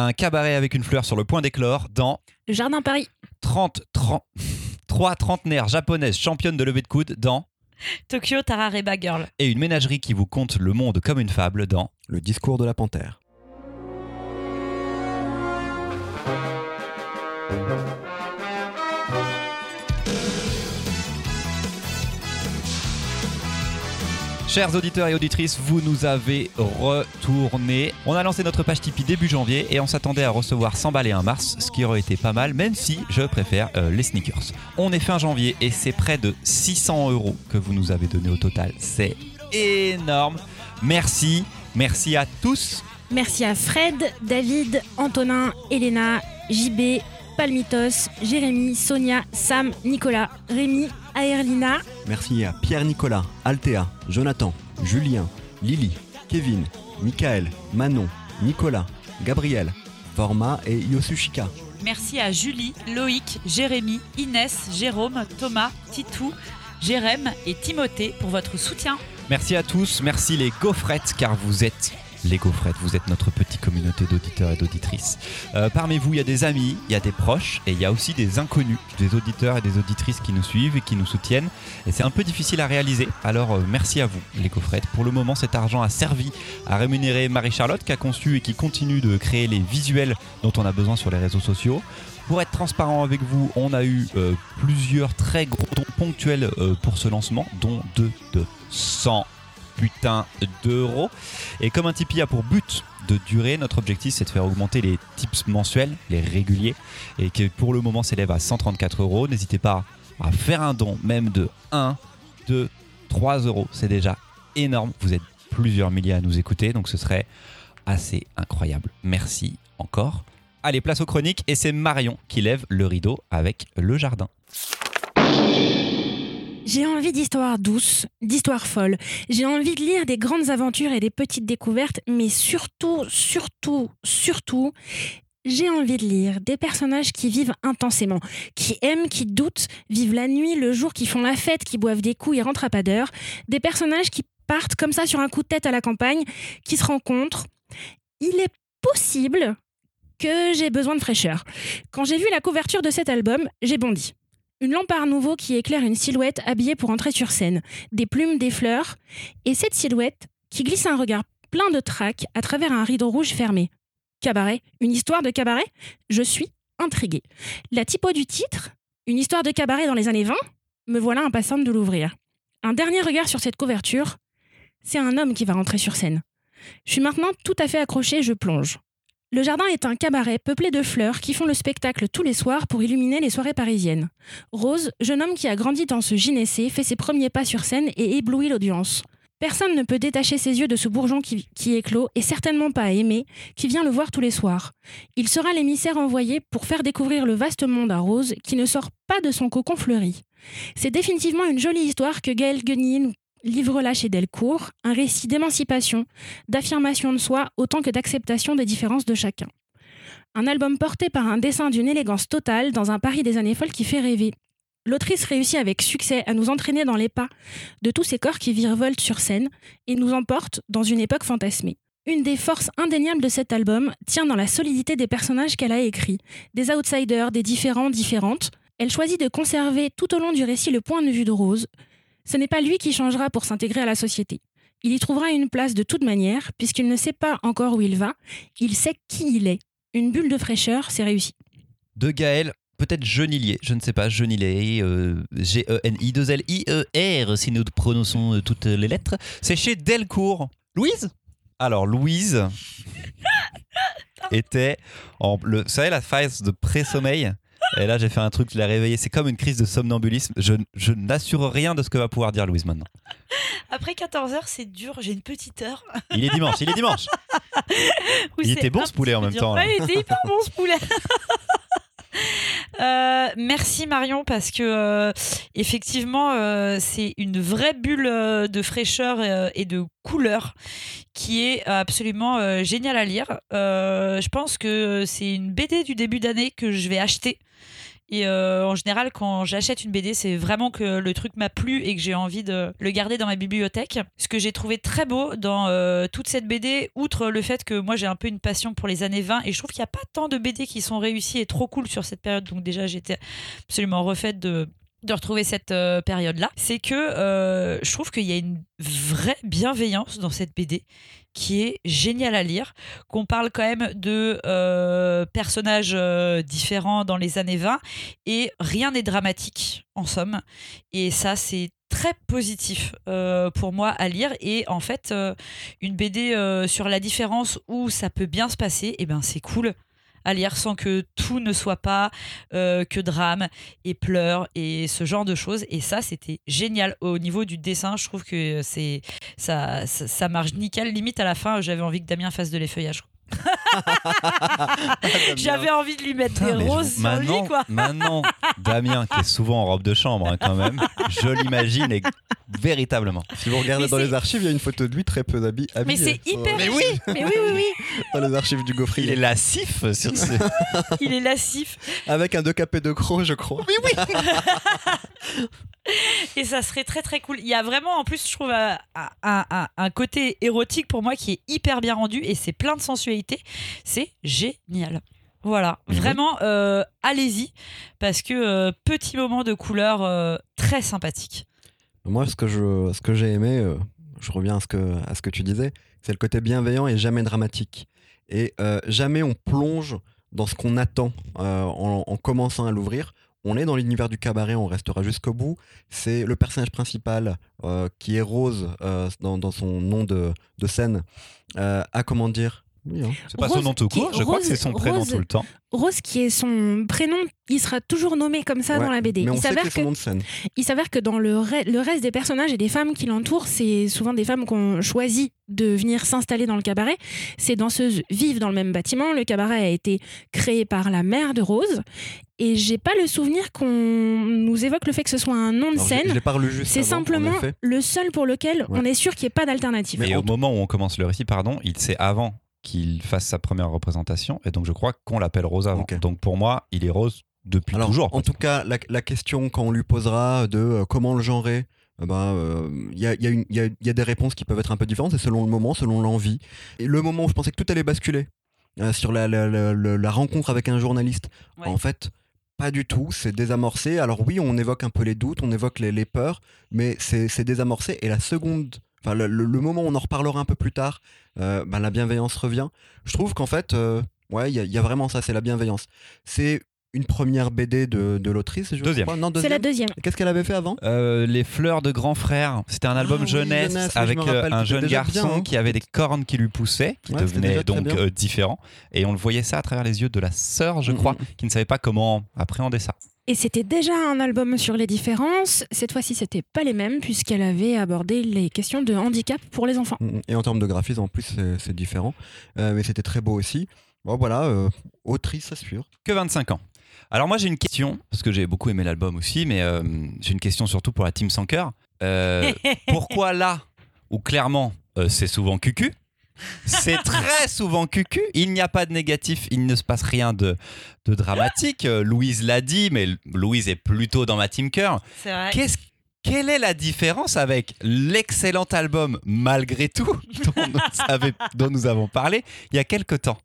Un cabaret avec une fleur sur le point d'éclore dans Le Jardin Paris. 30, 30, 3 trentenaires japonaises championnes de levée de coude dans Tokyo Tarareba Girl. et une ménagerie qui vous conte le monde comme une fable dans Le discours de la panthère. Chers auditeurs et auditrices, vous nous avez retourné. On a lancé notre page Tipeee début janvier et on s'attendait à recevoir 100 balles et un mars, ce qui aurait été pas mal, même si je préfère euh, les sneakers. On est fin janvier et c'est près de 600 euros que vous nous avez donné au total. C'est énorme. Merci, merci à tous. Merci à Fred, David, Antonin, Elena, JB, Palmitos, Jérémy, Sonia, Sam, Nicolas, Rémi, Merci à Pierre-Nicolas, Althea, Jonathan, Julien, Lily, Kevin, Michael, Manon, Nicolas, Gabriel, Forma et Yosushika. Merci à Julie, Loïc, Jérémy, Inès, Jérôme, Thomas, Titou, Jérém et Timothée pour votre soutien. Merci à tous, merci les gaufrettes, car vous êtes les gaufrettes, vous êtes notre petite communauté d'auditeurs et d'auditrices. Euh, parmi vous, il y a des amis, il y a des proches, et il y a aussi des inconnus, des auditeurs et des auditrices qui nous suivent et qui nous soutiennent. Et c'est un peu difficile à réaliser, alors euh, merci à vous, les gaufrettes. Pour le moment, cet argent a servi à rémunérer Marie-Charlotte, qui a conçu et qui continue de créer les visuels dont on a besoin sur les réseaux sociaux. Pour être transparent avec vous, on a eu euh, plusieurs très gros dons ponctuels pour ce lancement, dont deux de 100 putain d'euros. Et comme un Tipeee a pour but de durer, notre objectif c'est de faire augmenter les tips mensuels, les réguliers, et qui pour le moment s'élève à 134 euros. N'hésitez pas à faire un don, même de 1, 2, 3 euros. C'est déjà énorme. Vous êtes plusieurs milliers à nous écouter, donc ce serait assez incroyable. Merci encore. Allez, place aux chroniques, et c'est Marion qui lève le rideau avec le jardin. J'ai envie d'histoires douces, d'histoires folles. J'ai envie de lire des grandes aventures et des petites découvertes, mais surtout, surtout, surtout, j'ai envie de lire des personnages qui vivent intensément, qui aiment, qui doutent, vivent la nuit, le jour, qui font la fête, qui boivent des coups et rentrent à pas d'heure. Des personnages qui partent comme ça sur un coup de tête à la campagne, qui se rencontrent. Il est possible que j'ai besoin de fraîcheur. Quand j'ai vu la couverture de cet album, j'ai bondi. Une lampe Art Nouveau qui éclaire une silhouette habillée pour entrer sur scène, des plumes, des fleurs, et cette silhouette qui glisse un regard plein de trac à travers un rideau rouge fermé. Cabaret Une histoire de cabaret? Je suis intriguée. La typo du titre Une histoire de cabaret dans les années 20 Me voilà impatiente de l'ouvrir. Un dernier regard sur cette couverture C'est un homme qui va rentrer sur scène. Je suis maintenant tout à fait accrochée, je plonge. Le jardin est un cabaret peuplé de fleurs qui font le spectacle tous les soirs pour illuminer les soirées parisiennes. Rose, jeune homme qui a grandi dans ce gynécée, fait ses premiers pas sur scène et éblouit l'audience. Personne ne peut détacher ses yeux de ce bourgeon qui, qui éclot, et certainement pas Aimé, qui vient le voir tous les soirs. Il sera l'émissaire envoyé pour faire découvrir le vaste monde à Rose, qui ne sort pas de son cocon fleuri. C'est définitivement une jolie histoire que Gaël Guenille nous livre là chez Delcourt, un récit d'émancipation, d'affirmation de soi autant que d'acceptation des différences de chacun. Un album porté par un dessin d'une élégance totale dans un Paris des années folles qui fait rêver. L'autrice réussit avec succès à nous entraîner dans les pas de tous ces corps qui virevoltent sur scène et nous emporte dans une époque fantasmée. Une des forces indéniables de cet album tient dans la solidité des personnages qu'elle a écrits, des outsiders, des différents, différentes. Elle choisit de conserver tout au long du récit le point de vue de Rose, ce n'est pas lui qui changera pour s'intégrer à la société. Il y trouvera une place de toute manière, puisqu'il ne sait pas encore où il va, il sait qui il est. Une bulle de fraîcheur, c'est réussi. De Gaël, peut-être Genilier, je ne sais pas, Genilier, euh, G-E-N-I-2-L-I-E-R, si nous prononçons euh, toutes les lettres. C'est chez Delcourt. Louise? Alors, Louise était en. Le, vous savez, la phase de pré-sommeil? Et là, j'ai fait un truc, je l'ai réveillé. C'est comme une crise de somnambulisme. Je, je n'assure rien de ce que va pouvoir dire Louise maintenant. Après 14h, c'est dur, j'ai une petite heure. Il est dimanche, il est dimanche. Il était bon ce poulet en même dur. temps. là. Ouais, il était hyper bon ce poulet. Euh, merci Marion parce que euh, effectivement euh, c'est une vraie bulle de fraîcheur et de couleur qui est absolument géniale à lire. Je pense que c'est une BD du début d'année que je vais acheter Et euh, en général, quand j'achète une BD, c'est vraiment que le truc m'a plu et que j'ai envie de le garder dans ma bibliothèque. Ce que j'ai trouvé très beau dans euh, toute cette BD, outre le fait que moi j'ai un peu une passion pour les années 20, et je trouve qu'il n'y a pas tant de BD qui sont réussies et trop cool sur cette période. Donc déjà, j'étais absolument refaite de de retrouver cette euh, période-là, c'est que je trouve qu'il y a une vraie bienveillance dans cette BD qui est géniale à lire, qu'on parle quand même de euh, personnages euh, différents dans les années 20 et rien n'est dramatique en somme. Et ça, c'est très positif euh, pour moi à lire et en fait une BD sur la différence où ça peut bien se passer et ben c'est cool à lire sans que tout ne soit pas euh, que drame et pleurs et ce genre de choses. Et ça, c'était génial. Au niveau du dessin, je trouve que c'est ça, ça, ça marche nickel. Limite, à la fin, j'avais envie que Damien fasse de l'effeuillage. J'avais envie de lui mettre Putain, des roses je- sur lui, quoi. maintenant, Damien, qui est souvent en robe de chambre hein, quand même, je l'imagine véritablement. Si vous regardez Mais dans les archives, il y a une photo de lui très peu habillé. Mais c'est hyper. Mais oui Mais oui, oui, oui. Dans les archives du Il est gaufrier. lascif sur ce... Il est lascif. Avec un deux capé de croc, je crois. Et ça serait très très cool. Il y a vraiment en plus, je trouve, un, un- un- un côté érotique pour moi qui est hyper bien rendu et c'est plein de sensualité. C'est génial. Voilà, Mhm. vraiment, euh, allez-y parce que euh, petit moment de couleur euh, très sympathique. Moi, ce que j'ai aimé, euh, je reviens à ce que, à tu disais, c'est le côté bienveillant et jamais dramatique. Et euh, jamais on plonge dans ce qu'on attend euh, en, en commençant à l'ouvrir. On est dans l'univers du cabaret, on restera jusqu'au bout. C'est le personnage principal qui est Rose dans, son nom de, scène. A comment dire Oui, hein. C'est pas son Rose, nom tout qui est court, je crois que c'est son prénom Rose- tout le temps. Rose, qui est son prénom, il sera toujours nommé comme ça Ouais, dans la BD. Mais on Il sait que s'avère c'est que, son nom de scène. il s'avère que dans le, re- le reste des personnages et des femmes qui l'entourent, c'est souvent des femmes qui ont choisi de venir s'installer dans le cabaret. Ces danseuses vivent dans le même bâtiment. Le cabaret a été créé par la mère de Rose. Et j'ai pas le souvenir qu'on nous évoque le fait que ce soit un nom de Alors, scène. C'est simplement le seul pour lequel Ouais. on est sûr qu'il n'y ait pas d'alternative. Mais au moment où on commence le récit, pardon, il sait avant qu'il fasse sa première représentation, et donc je crois qu'on l'appelle Rose avant. Donc pour moi, il est Rose depuis Alors, toujours. En tout cas, la, la question quand on lui posera de euh, comment le genrer, euh, ben, euh, il y, a, il y a une- il y a- il y a des réponses qui peuvent être un peu différentes, c'est selon le moment, selon l'envie. Et le moment où je pensais que tout allait basculer euh, sur la, la- la- la- la rencontre avec un journaliste, Ouais. en fait, pas du tout, c'est désamorcé. Alors oui, on évoque un peu les doutes, on évoque les, les peurs, mais c'est c'est désamorcé. Et la seconde, enfin le, moment où on en reparlera un peu plus tard, euh, ben, la bienveillance revient. Je trouve qu'en fait, euh, ouais, il y, y a vraiment ça, c'est la bienveillance. C'est une première BD de, de l'autrice, je Deuxième. C'est la deuxième. Qu'est-ce qu'elle avait fait avant Euh, les fleurs de grand frère, c'était un album Ah oui, jeunesse, oui, avec euh, un jeune garçon bien, hein. qui avait des cornes qui lui poussaient, qui Ouais, très donc euh, différents, et on le voyait ça à travers les yeux de la sœur, je Mhm. crois, qui ne savait pas comment appréhender ça. Et c'était déjà un album sur les différences. Cette fois-ci, c'était pas les mêmes puisqu'elle avait abordé les questions de handicap pour les enfants. Mm, Et en termes de graphisme, en plus, c'est- différent. Euh, mais c'était très beau aussi. Bon, voilà, euh, autrice assure. Que 25 ans. Alors moi j'ai une question, parce que j'ai beaucoup aimé l'album aussi, mais euh, j'ai une question surtout pour la team sans cœur. Euh, pourquoi là, où clairement euh, c'est souvent cucu, c'est très souvent cucu, il n'y a pas de négatif, il ne se passe rien de, de dramatique. Euh, Louise l'a dit, mais Louise est plutôt dans ma team cœur. C'est vrai. Qu'est-ce quelle est la différence avec l'excellent album Malgré tout dont nous, avait- dont nous avons parlé il y a quelque temps?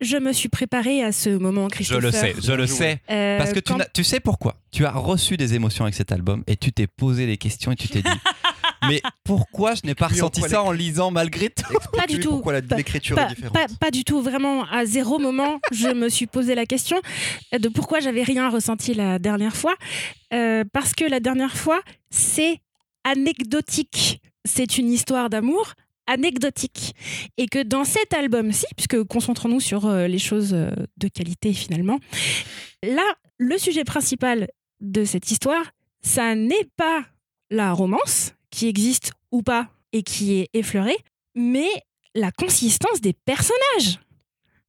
Je me suis préparée à ce moment, Je Christopher. le sais, je le sais. Euh, Parce que tu, quand- n'as- tu sais pourquoi? Tu as reçu des émotions avec cet album et tu t'es posé des questions et tu t'es dit Mais pourquoi je n'ai pas Puis en ressenti quoi ça en lisant malgré tout? Pas du Explique-lui tout. Pourquoi la- Pas- l'écriture pas, est différente pas- pas du tout, vraiment, à zéro moment, je me suis posé la question de pourquoi j'avais rien ressenti la dernière fois. Euh, parce que la dernière fois, c'est anecdotique. C'est une histoire d'amour anecdotique. Et que dans cet album-ci, puisque concentrons-nous sur euh, les choses euh, de qualité finalement, là, le sujet principal de cette histoire, ça n'est pas la romance, qui existe ou pas et qui est effleurée, mais la consistance des personnages.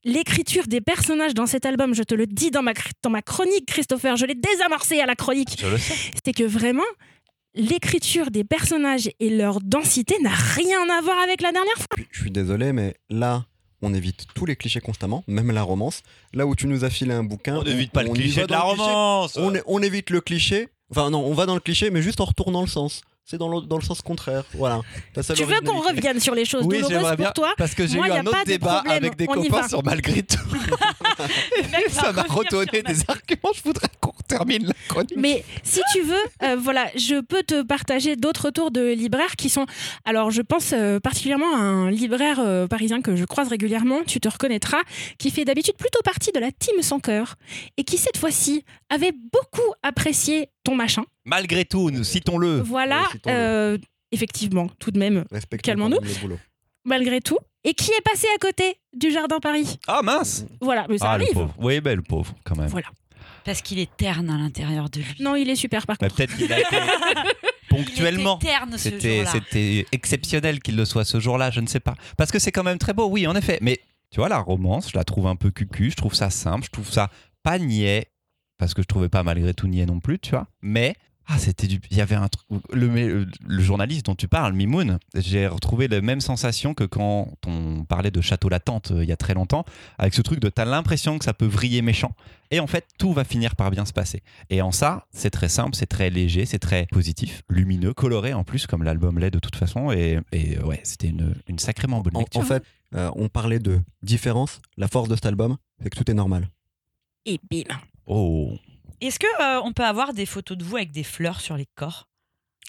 L'écriture des personnages dans cet album, je te le dis dans ma, dans ma chronique, Christopher, je l'ai désamorcé à la chronique, Je le sais. c'est que vraiment, l'écriture des personnages et leur densité n'a rien à voir avec la dernière fois. Je suis désolé, mais là, on évite tous les clichés constamment, même la romance. Là où tu nous as filé un bouquin, On n'évite pas le on y cliché va de la le romance. On évite le cliché. Enfin non, on va dans le cliché, mais juste en retournant le sens. C'est dans le, dans le sens contraire. Voilà. Tu veux qu'on revienne sur les choses Oui, douloureuses pour toi Parce que j'ai eu un autre de débat problème, avec des copains sur malgré tout. Ça m'a redonné des arguments. Je voudrais qu'on termine la chronique. Mais si tu veux, euh, voilà, je peux te partager d'autres tours de libraires qui sont. Alors, je pense euh, particulièrement à un libraire euh, parisien que je croise régulièrement, tu te reconnaîtras, qui fait d'habitude plutôt partie de la team sans cœur et qui cette fois-ci avait beaucoup apprécié ton machin. Malgré tout, nous citons-le. Voilà, euh, effectivement, tout de même, Calmons-nous. le malgré tout, et qui est passé à côté du Jardin Paris? Ah mince. Voilà, mais ça Ah le arrive. pauvre. Oui, ben le pauvre quand même. Voilà. Parce qu'il est terne à l'intérieur de lui. Non, il est super par Mais contre. peut-être qu'il a été ponctuellement. C'était exceptionnel qu'il le soit ce jour-là, je ne sais pas. Parce que c'est quand même très beau, oui, en effet. Mais tu vois, la romance, je la trouve un peu cucu, je trouve ça simple, je trouve ça pas niais, parce que je trouvais pas malgré tout niais non plus, tu vois. Mais, ah, c'était du. Il y avait un truc. Le, le, le journaliste dont tu parles, Mimoun, j'ai retrouvé les mêmes sensations que quand on parlait de Château Latente euh, il y a très longtemps, avec ce truc de t'as l'impression que ça peut vriller méchant. Et en fait, tout va finir par bien se passer. Et en ça, c'est très simple, c'est très léger, c'est très positif, lumineux, coloré en plus, comme l'album l'est de toute façon. Et, et ouais, c'était une, une sacrément bonne En, lecture. en fait, euh, on parlait de différence. La force de cet album, c'est que tout est normal. Et bim. Oh, Est-ce que euh, on peut avoir des photos de vous avec des fleurs sur les corps?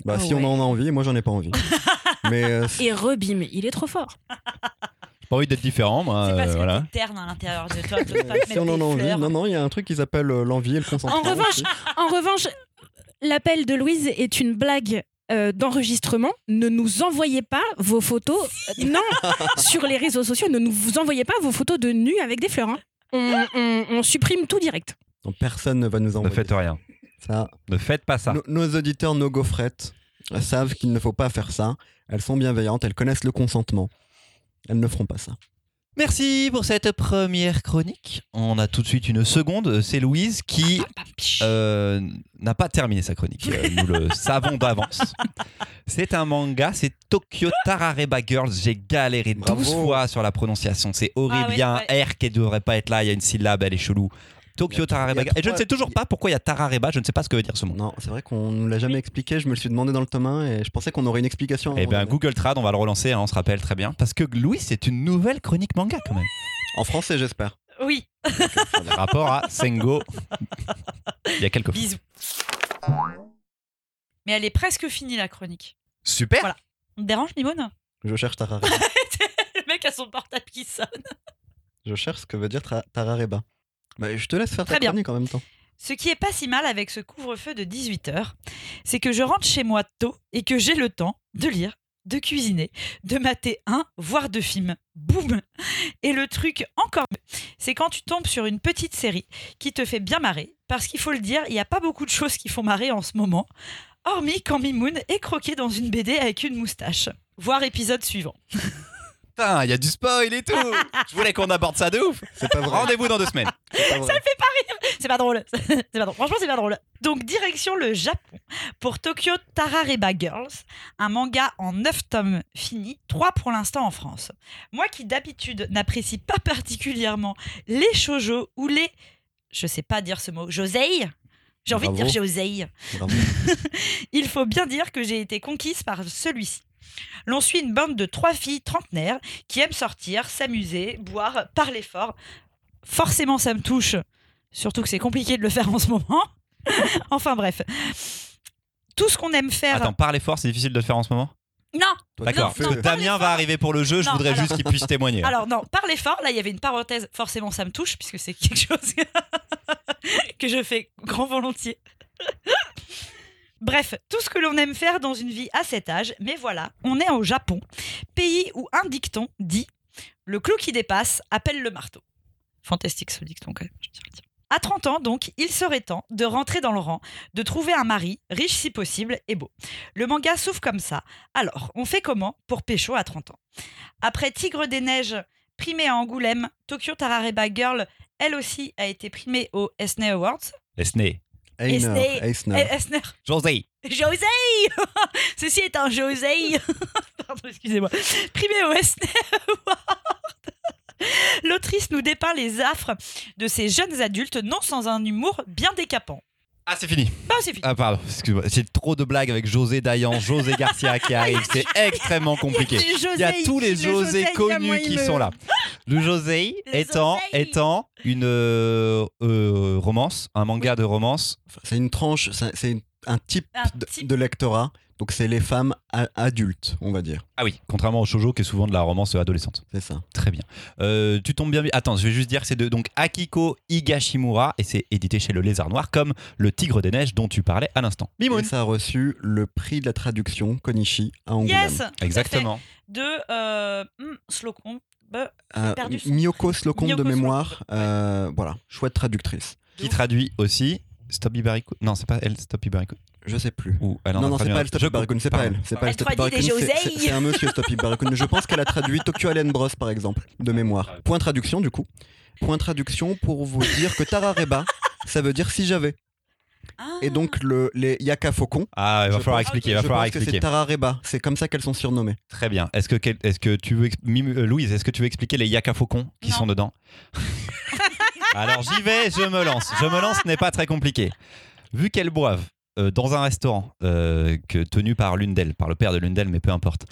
Bah, Ah si ouais. on en a envie, moi j'en ai pas envie. Mais euh, Et rebim, il est trop fort. j'ai pas envie d'être différent, moi. C'est parce euh, que voilà. t'es terne à l'intérieur de toi. t'oses pas te si mettre on en des a envie, fleurs. non, non, il y a un truc qui s'appelle euh, l'envie et le consentement. En revanche, aussi. En revanche, l'appel de Louise est une blague euh, d'enregistrement. Ne nous envoyez pas vos photos. euh, non, sur les réseaux sociaux, ne nous vous envoyez pas vos photos de nu avec des fleurs. hein. On, on- on supprime tout direct. Donc, personne ne va nous Ne envoyer. faites rien. ça. Ne faites pas ça. Nos, nos auditeurs, nos gaufrettes, euh, savent qu'il ne faut pas faire ça. Elles sont bienveillantes, elles connaissent le consentement. Elles ne feront pas ça. Merci pour cette première chronique. On a tout de suite une seconde. C'est Louise qui pich. euh, n'a pas terminé sa chronique. Euh, Nous le savons d'avance. C'est un manga, c'est Tokyo Tarareba Girls. J'ai galéré Bravo. 12 fois sur la prononciation. C'est horrible. Ah ouais, il y a un. R qui ne devrait pas être là. Il y a une syllabe, elle est chelou. Tokyo Tarareba. Et je ne sais toujours pas pourquoi il y a Tarareba. Je ne sais pas ce que veut dire ce mot. Non, c'est vrai qu'on ne l'a jamais expliqué. Je me le suis demandé dans le tome 1 et je pensais qu'on aurait une explication. Eh bien. Google Trad, on va le relancer, hein, on se rappelle très bien. Parce que Louis, c'est une nouvelle chronique manga quand même. En français, j'espère. Oui, Rapport à Sengo. Il y a quelques fois. bisous. Mais elle est presque finie la chronique. Super. Voilà. On te dérange, Mimone Je cherche Tarareba. Le mec a son portable qui sonne. je cherche ce que veut dire Tarareba. Bah, je te laisse faire ta Très bien. chronique en même temps. Ce qui est pas si mal avec ce couvre-feu de 18h, c'est que je rentre chez moi tôt et que j'ai le temps de lire, de cuisiner, de mater un, voire deux films. Boum Et le truc encore mieux, c'est quand tu tombes sur une petite série qui te fait bien marrer, parce qu'il faut le dire, il n'y a pas beaucoup de choses qui font marrer en ce moment, hormis quand Mimoun est croqué dans une BD avec une moustache. Voir épisode suivant. Putain, il y a du spoil et tout. Je voulais qu'on aborde ça de ouf. C'est pas vrai. Rendez-vous dans deux semaines. c'est pas vrai. C'est pas drôle. c'est pas drôle. Franchement, c'est pas drôle. Donc, direction le Japon pour Tokyo Tarareba Girls, un manga en 9 tomes fini, 3 pour l'instant en France. Moi qui d'habitude n'apprécie pas particulièrement les shoujo ou les. Je sais pas dire ce mot. Josei J'ai envie de dire. Josei. Bravo. Il faut bien dire que j'ai été conquise par celui-ci. L'on suit une bande de trois filles trentenaires qui aiment sortir, s'amuser, boire, parler fort. Forcément, ça me touche, surtout que c'est compliqué de le faire en ce moment. enfin bref. Tout ce qu'on aime faire. Attends, parler fort, c'est difficile de le faire en ce moment? Non D'accord. fais- non. Damien va arriver pour le jeu, je Non, voudrais alors- juste qu'il puisse témoigner. Alors non, parler fort, là il y avait une parenthèse, forcément ça me touche, puisque c'est quelque chose que je fais grand volontiers. Bref, tout ce que l'on aime faire dans une vie à cet âge, mais voilà, on est au Japon, pays où un dicton dit « le clou qui dépasse appelle le marteau ». Fantastique ce dicton quand même, je à le dire. À 30 ans, donc, il serait temps de rentrer dans le rang, de trouver un mari, riche si possible et beau. Le manga s'ouvre comme ça. Alors, on fait comment pour pécho à 30 ans? Après Tigre des Neiges, primée à Angoulême, Tokyo Tarareba Girl, elle aussi, a été primée aux Esney Awards. Esney- Eisner. Eh, Esner, José. José Ceci est un José Pardon, excusez-moi. Primée aux Esney Awards. L'autrice nous dépeint les affres de ces jeunes adultes, non sans un humour bien décapant. Ah, c'est fini. Bah, c'est fini. Ah, pardon, excuse-moi. C'est trop de blagues avec José Dayan, José Garcia qui arrive. C'est extrêmement compliqué. Il y a tous les José connus qui sont là. Le José Le étant, José. étant une euh, euh, romance, un manga de romance. C'est une tranche, c'est un type, Un de, type. de lectorat. Donc c'est les femmes adultes, on va dire. Ah oui, contrairement au shoujo qui est souvent de la romance adolescente. C'est ça. Très bien. Euh, tu tombes bien. Attends, je vais juste dire que c'est de donc Akiko Higashimura et c'est édité chez Le Lézard Noir comme Le Tigre des Neiges dont tu parlais à l'instant. Mimoun. Et ça a reçu le prix de la traduction Konishi à Angoulême. Yes. Exactement. De euh, hmm, Slocum. Bah, Euh, Miyoko Slocum de mémoire. Slocum. euh, voilà, chouette traductrice. Qui traduit aussi Stop Ibariku. Non, c'est pas elle, Stop Ibariku. Je sais plus. Ou non, non, c'est pas elle, Stop Je- Ibarikun, c'est pas elle. C'est pas Elle Stop Ibarikun, c'est- un monsieur Stop Ibarikun. Je pense qu'elle a traduit Tokyo Alien Bros par exemple, de mémoire. Point traduction du coup. Point traduction pour vous dire que Tarareba, ça veut dire si j'avais. Ah. Et donc le, les Yaka Faucons, Ah, il va falloir pense- expliquer. Il je va falloir pense que c'est expliquer. Tarareba. C'est comme ça qu'elles sont surnommées. Très bien. Est-ce que, est-ce que tu veux, euh, Louise, est-ce que tu veux expliquer les Yaka Faucons qui Non. sont dedans? Alors j'y vais, je me lance. Je me lance, ce n'est pas très compliqué. Vu qu'elles boivent euh, dans un restaurant euh, que, tenu par l'une d'elles, par le père de l'une d'elles, mais peu importe,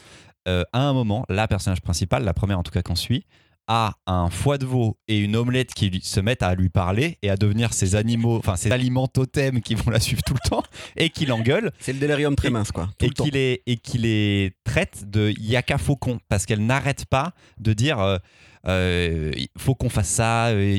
euh, à un moment, la personnage principale, la première en tout cas qu'on suit, a un foie de veau et une omelette qui lui- se mettent à lui parler et à devenir ses animaux, enfin ses aliments totems qui vont la suivre tout le temps et qui l'engueulent C'est le délirium très Et- mince quoi. Tout et le temps. qui les et qui les traite de yaka faucon parce qu'elle n'arrête pas de dire il faut qu'on fasse ça euh, il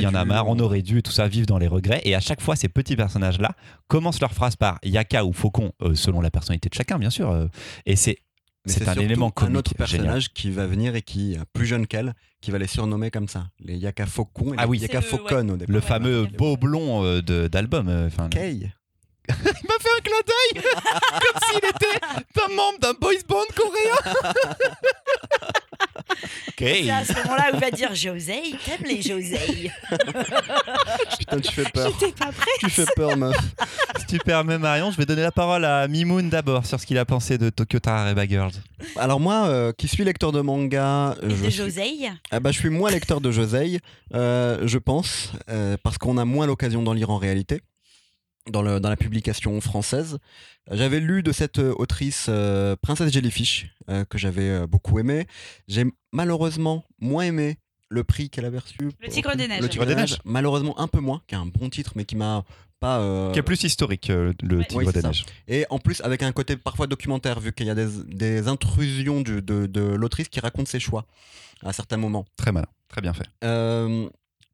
y, en a marre on aurait dû tout ça vivre dans les regrets et à chaque fois ces petits personnages là commencent leur phrase par yaka ou faucon euh, selon la personnalité de chacun bien sûr euh, et c'est Mais c'est un élément comique un autre génial. personnage qui va venir et qui, euh, plus jeune qu'elle, qui va les surnommer comme ça. Les Yaka Faucons et Ah les oui. Yaka le- Faucon au départ. le Ouais, fameux ouais. beau blond euh, de- d'album euh, il m'a fait un clin d'œil comme s'il était un membre d'un boys band coréen ok C'est à ce moment-là où il va dire José, t'aimes les José Putain, tu fais peur. J'étais pas prêt. tu fais peur, meuf. Si tu permets Marion, je vais donner la parole à Mimoun d'abord sur ce qu'il a pensé de Tokyo Tarareba Girls. Alors moi, euh, qui suis lecteur de manga, euh, Et je de suis, José ah bah, je suis moins lecteur de Josei, euh, je pense, euh, parce qu'on a moins l'occasion d'en lire en réalité. Dans, le- dans la publication française. J'avais lu de cette euh, autrice euh, Princesse Jellyfish, euh, que j'avais euh, beaucoup aimé. J'ai malheureusement moins aimé le prix qu'elle avait reçu. Le Tigre des Neiges. Le Tigre des Neiges. Malheureusement un peu moins, qui est un bon titre, mais qui m'a pas... euh, Qui est plus historique, euh, le Ouais. Tigre Oui, des. Neiges. Et en plus, avec un côté parfois documentaire, vu qu'il y a des, des intrusions du- de, de l'autrice qui raconte ses choix à certains moments. Très malin, très bien fait. Euh,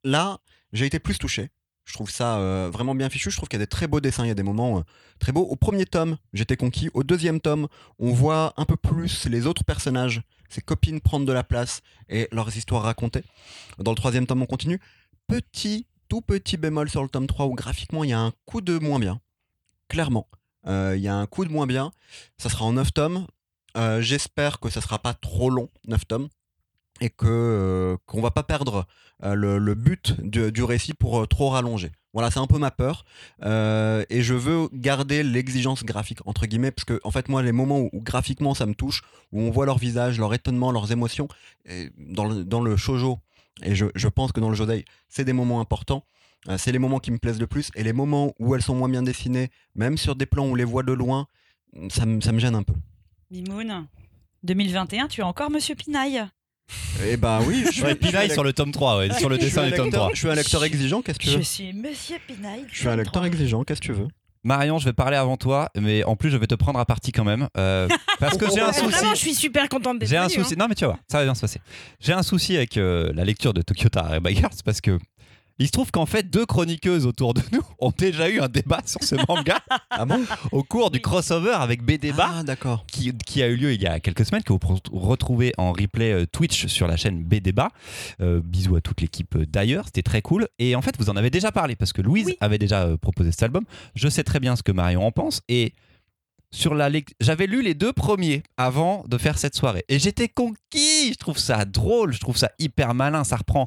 là, j'ai été plus touché. Je trouve ça euh, vraiment bien fichu. Je trouve qu'il y a des très beaux dessins, il y a des moments euh, très beaux. Au premier tome, j'étais conquis. Au deuxième tome, on voit un peu plus les autres personnages, ses copines prendre de la place et leurs histoires racontées. Dans le troisième tome, on continue. Petit, tout petit bémol sur le tome 3 où graphiquement, il y a un coup de moins bien. Clairement. Euh, Il y a un coup de moins bien. Ça sera en 9 tomes. J'espère que ça sera pas trop long, 9 tomes. Et que euh, qu'on va pas perdre euh, le, le but du, récit pour euh, trop rallonger. Voilà, c'est un peu ma peur. Euh, et je veux garder l'exigence graphique, entre guillemets, parce que, en fait, moi, les moments où, graphiquement ça me touche, où on voit leur visage, leur étonnement, leurs émotions, dans, le, dans le shoujo, et je, je pense que dans le josei, c'est des moments importants. C'est les moments qui me plaisent le plus. Et les moments où elles sont moins bien dessinées, même sur des plans où on les voit de loin, ça, me- ça me gêne un peu. Mimoun, 2021, tu es encore Monsieur Pinaille? Et bah oui, je suis, Ouais, je suis un Pinaille sur le tome 3, ouais, sur le je dessin du tome lecteur- 3. Je suis un lecteur exigeant, qu'est-ce que tu Je veux suis Monsieur Pinaille. Je suis un lecteur exigeant, qu'est-ce que tu veux? Marion, je vais parler avant toi, mais en plus, je vais te prendre à partie quand même. euh, parce que j'ai un souci. Vraiment, je suis super contente d'être J'ai un venue, souci. hein. Non, mais tu vas voir, ça va bien se passer. J'ai un souci avec euh, la lecture de Tokyo Tarareba Girls parce que il se trouve qu'en fait, deux chroniqueuses autour de nous ont déjà eu un débat sur ce manga Ah bon au cours du crossover avec B-Débat. Ah d'accord. qui, qui a eu lieu il y a quelques semaines, que vous retrouvez en replay euh, Twitch sur la chaîne B-Débat. Euh, bisous à toute l'équipe euh, d'ailleurs, c'était très cool. Et en fait, vous en avez déjà parlé parce que Louise Oui. avait déjà proposé cet album. Je sais très bien ce que Marion en pense. Et sur la j'avais lu les deux premiers avant de faire cette soirée. Et j'étais conquis. Je trouve ça drôle, je trouve ça hyper malin. Ça reprend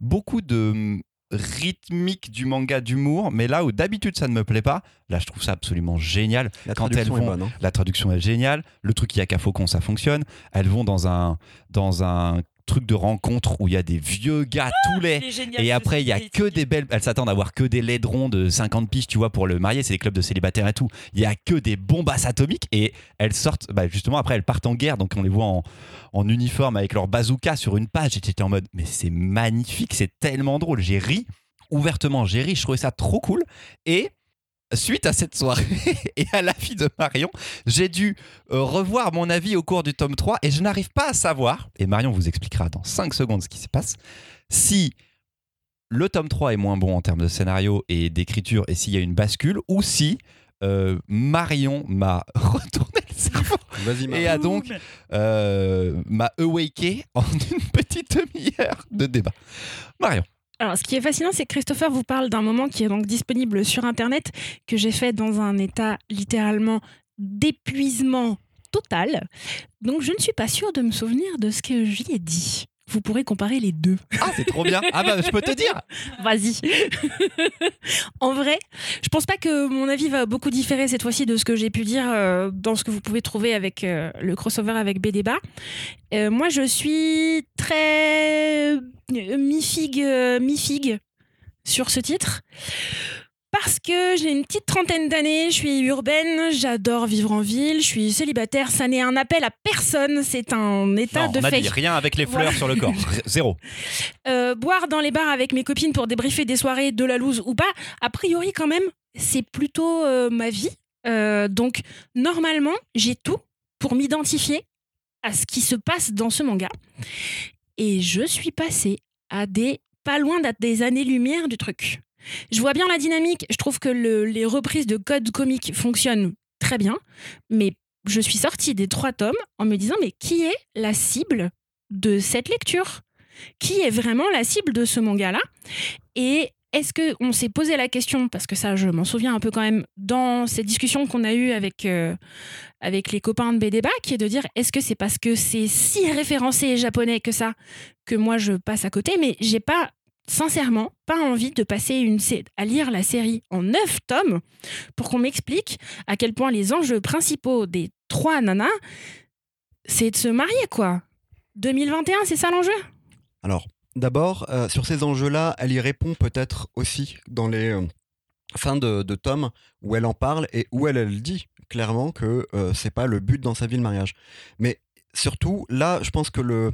beaucoup de rythmique du manga d'humour, mais là où d'habitude ça ne me plaît pas, là je trouve ça absolument génial. La Quand traduction elles est bonne. hein. La traduction est géniale. Le truc Yaka Faucon, ça fonctionne. Elles vont dans un, dans un truc de rencontre où il y a des vieux gars tous les. Il est génial, Et après, il y a que des belles. Elles s'attendent à avoir que des laidrons de 50 piges, tu vois, pour le marier. C'est des clubs de célibataires et tout. Il y a que des bombasses atomiques. Et elles sortent, bah, justement, après, elles partent en guerre. Donc, on les voit en, en uniforme avec leur bazooka sur une page. Et j'étais en mode, mais c'est magnifique, c'est tellement drôle. J'ai ri, ouvertement, j'ai ri. Je trouvais ça trop cool. Et. Suite à cette soirée et à l'avis de Marion, j'ai dû euh, revoir mon avis au cours du tome 3 et je n'arrive pas à savoir, et Marion vous expliquera dans 5 secondes ce qui se passe, si le tome 3 est moins bon en termes de scénario et d'écriture et s'il y a une bascule ou si euh, Marion m'a retourné le cerveau et a donc euh, m'a awaké en une petite demi-heure de débat. Marion. Alors, ce qui est fascinant, c'est que Christopher vous parle d'un moment qui est donc disponible sur Internet, que j'ai fait dans un état littéralement d'épuisement total. Donc, je ne suis pas sûre de me souvenir de ce que j'y ai dit. Vous pourrez comparer les deux. Ah, c'est trop bien. Ah bah je peux te dire. Vas-y. en vrai, je pense pas que mon avis va beaucoup différer cette fois-ci de ce que j'ai pu dire euh, dans ce que vous pouvez trouver avec euh, le crossover avec BDBA. Euh, moi, je suis très euh, mi-figue, mi-figue sur ce titre. Parce que j'ai une petite trentaine d'années, je suis urbaine, j'adore vivre en ville, je suis célibataire, ça n'est un appel à personne, c'est un état Non, de on a fait. dit rien avec les fleurs Voilà. sur le corps. Zéro. Euh, boire dans les bars avec mes copines pour débriefer des soirées de la loose ou pas, a priori quand même, c'est plutôt euh, ma vie. Euh, donc normalement, j'ai tout pour m'identifier à ce qui se passe dans ce manga. Et je suis passée à des pas loin des années-lumière du truc. Je vois bien la dynamique, je trouve que le- les reprises de codes comiques fonctionnent très bien, mais je suis sortie des trois tomes en me disant mais qui est la cible de cette lecture? Qui est vraiment la cible de ce manga-là? Et est-ce que on s'est posé la question, parce que ça, je m'en souviens un peu quand même, dans cette discussion qu'on a eue avec, euh, avec les copains de BDBA, qui est de dire est-ce que c'est parce que c'est si référencé japonais que ça que moi je passe à côté, mais j'ai pas sincèrement pas envie de passer une à lire la série en neuf tomes pour qu'on m'explique à quel point les enjeux principaux des trois nanas c'est de se marier quoi 2021 c'est ça l'enjeu? Alors, d'abord, euh, sur ces enjeux-là, elle y répond peut-être aussi dans les euh, fins de, tomes où elle en parle et où elle, elle dit clairement que euh, c'est pas le but dans sa vie le mariage. Mais surtout, là, je pense que le.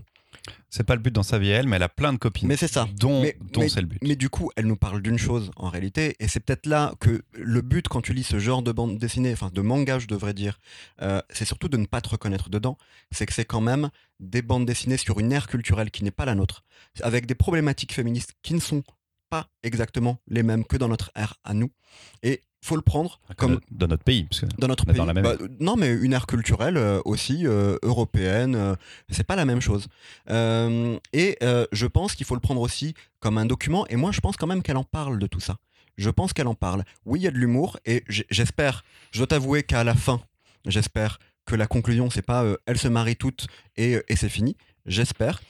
C'est pas le but dans sa vie elle, mais elle a plein de copines. Mais c'est ça. Dont, Mais- dont mais- c'est le but. Mais du coup, elle nous parle d'une chose en réalité, et c'est peut-être là que le but quand tu lis ce genre de bande dessinée, enfin de manga, je devrais dire, euh, c'est surtout de ne pas te reconnaître dedans. C'est que c'est quand même des bandes dessinées sur une ère culturelle qui n'est pas la nôtre, avec des problématiques féministes qui ne sont pas exactement les mêmes que dans notre ère à nous. Et faut le prendre comme dans notre pays. Parce que dans notre pays. dans la même Bah, non, mais une ère culturelle euh, aussi euh, européenne, euh, c'est pas la même chose. Euh, et je pense qu'il faut le prendre aussi comme un document. Et moi, je pense quand même qu'elle en parle de tout ça. Je pense qu'elle en parle. Oui, il y a de l'humour et j'espère. Je dois t'avouer qu'à la fin, j'espère que la conclusion, c'est pas euh, elles se marient toutes et, et c'est fini. J'espère.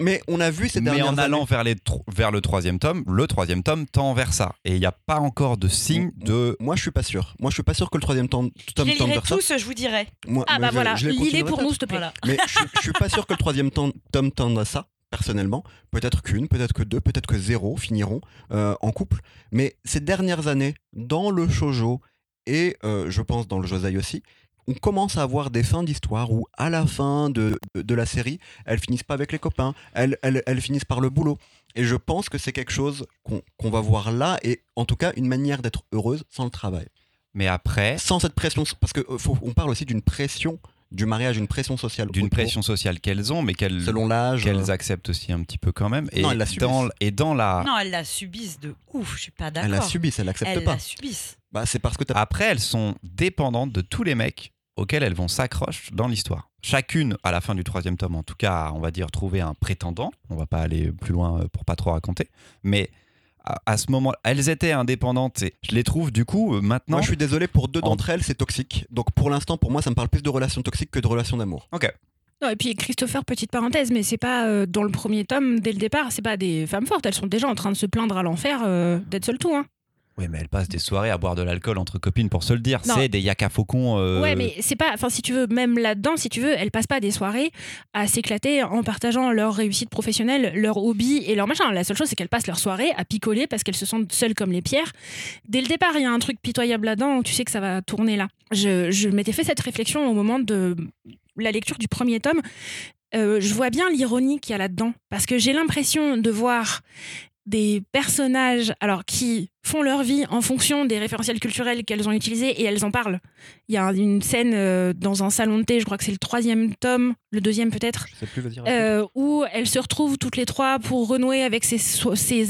Mais on a vu ces mais dernières en allant années- vers, les tro- vers le troisième tome, le troisième tome tend vers ça. Et il n'y a pas encore de signe de. Moi, je suis pas sûr. Moi, je suis pas sûr que le troisième tome, lirai vers ça. tous, je vous dirai. Moi- ah mais bah je- voilà continuerai pour nous s'il te plaît Voilà. Mais je, je suis pas sûr que le troisième tom- tome tende à ça, personnellement. Peut-être qu'une, peut-être que deux, peut-être que zéro finiront euh, en couple. Mais ces dernières années, dans le shoujo et euh, je pense dans le josei aussi, on commence à avoir des fins d'histoire où, à la fin de, de, de la série, elles finissent pas avec les copains, elles, elles, elles finissent par le boulot. Et je pense que c'est quelque chose qu'on qu'on va voir là, et en tout cas une manière d'être heureuse sans le travail. Mais après, Sans cette pression, parce qu'on parle aussi d'une pression du mariage, une pression sociale. d'une pression sociale qu'elles ont, mais qu'elles Selon l'âge. qu'elles acceptent aussi un petit peu quand même. Et, Non, elles la subissent. dans, et dans la. Non, elles la subissent de ouf, je suis pas d'accord. Elle la subissent, Elles pas. la subissent. Bah, c'est parce que. Après, elles sont dépendantes de tous les mecs auxquels elles vont s'accrocher dans l'histoire. Chacune, à la fin du troisième tome, en tout cas, on va dire trouver un prétendant. On va pas aller plus loin euh, pour pas trop raconter. Mais à, à ce moment, elles étaient indépendantes et je les trouve du coup euh, maintenant. Moi, je suis désolé pour deux En- d'entre elles, c'est toxique. Donc pour l'instant, pour moi, ça me parle plus de relations toxiques que de relations d'amour. Non, et puis Christopher, petite parenthèse, mais c'est pas euh, dans le premier tome, dès le départ, c'est pas des femmes fortes. Elles sont déjà en train de se plaindre à l'enfer euh, d'être seules tout. Hein. Oui, mais elle passe des soirées à boire de l'alcool entre copines pour se le dire. C'est des yaka faucons. euh, Ouais, mais c'est pas. Enfin, si tu veux, même là-dedans, si tu veux, elles passent pas des soirées à s'éclater en partageant leur réussite professionnelle, leur hobby et leur machin. La seule chose, c'est qu'elles passent leur soirée à picoler parce qu'elles se sentent seules comme les pierres. Dès le départ, il y a un truc pitoyable là-dedans où tu sais que ça va tourner là. Je, je m'étais fait cette réflexion au moment de la lecture du premier tome. Euh, je vois bien l'ironie qu'il y a là-dedans parce que j'ai l'impression de voir des personnages alors qui font leur vie en fonction des référentiels culturels qu'elles ont utilisés et elles en parlent. Il y a une scène euh, dans un salon de thé, je crois que c'est le troisième tome, le deuxième peut-être, euh, où elles se retrouvent toutes les trois pour renouer avec ces,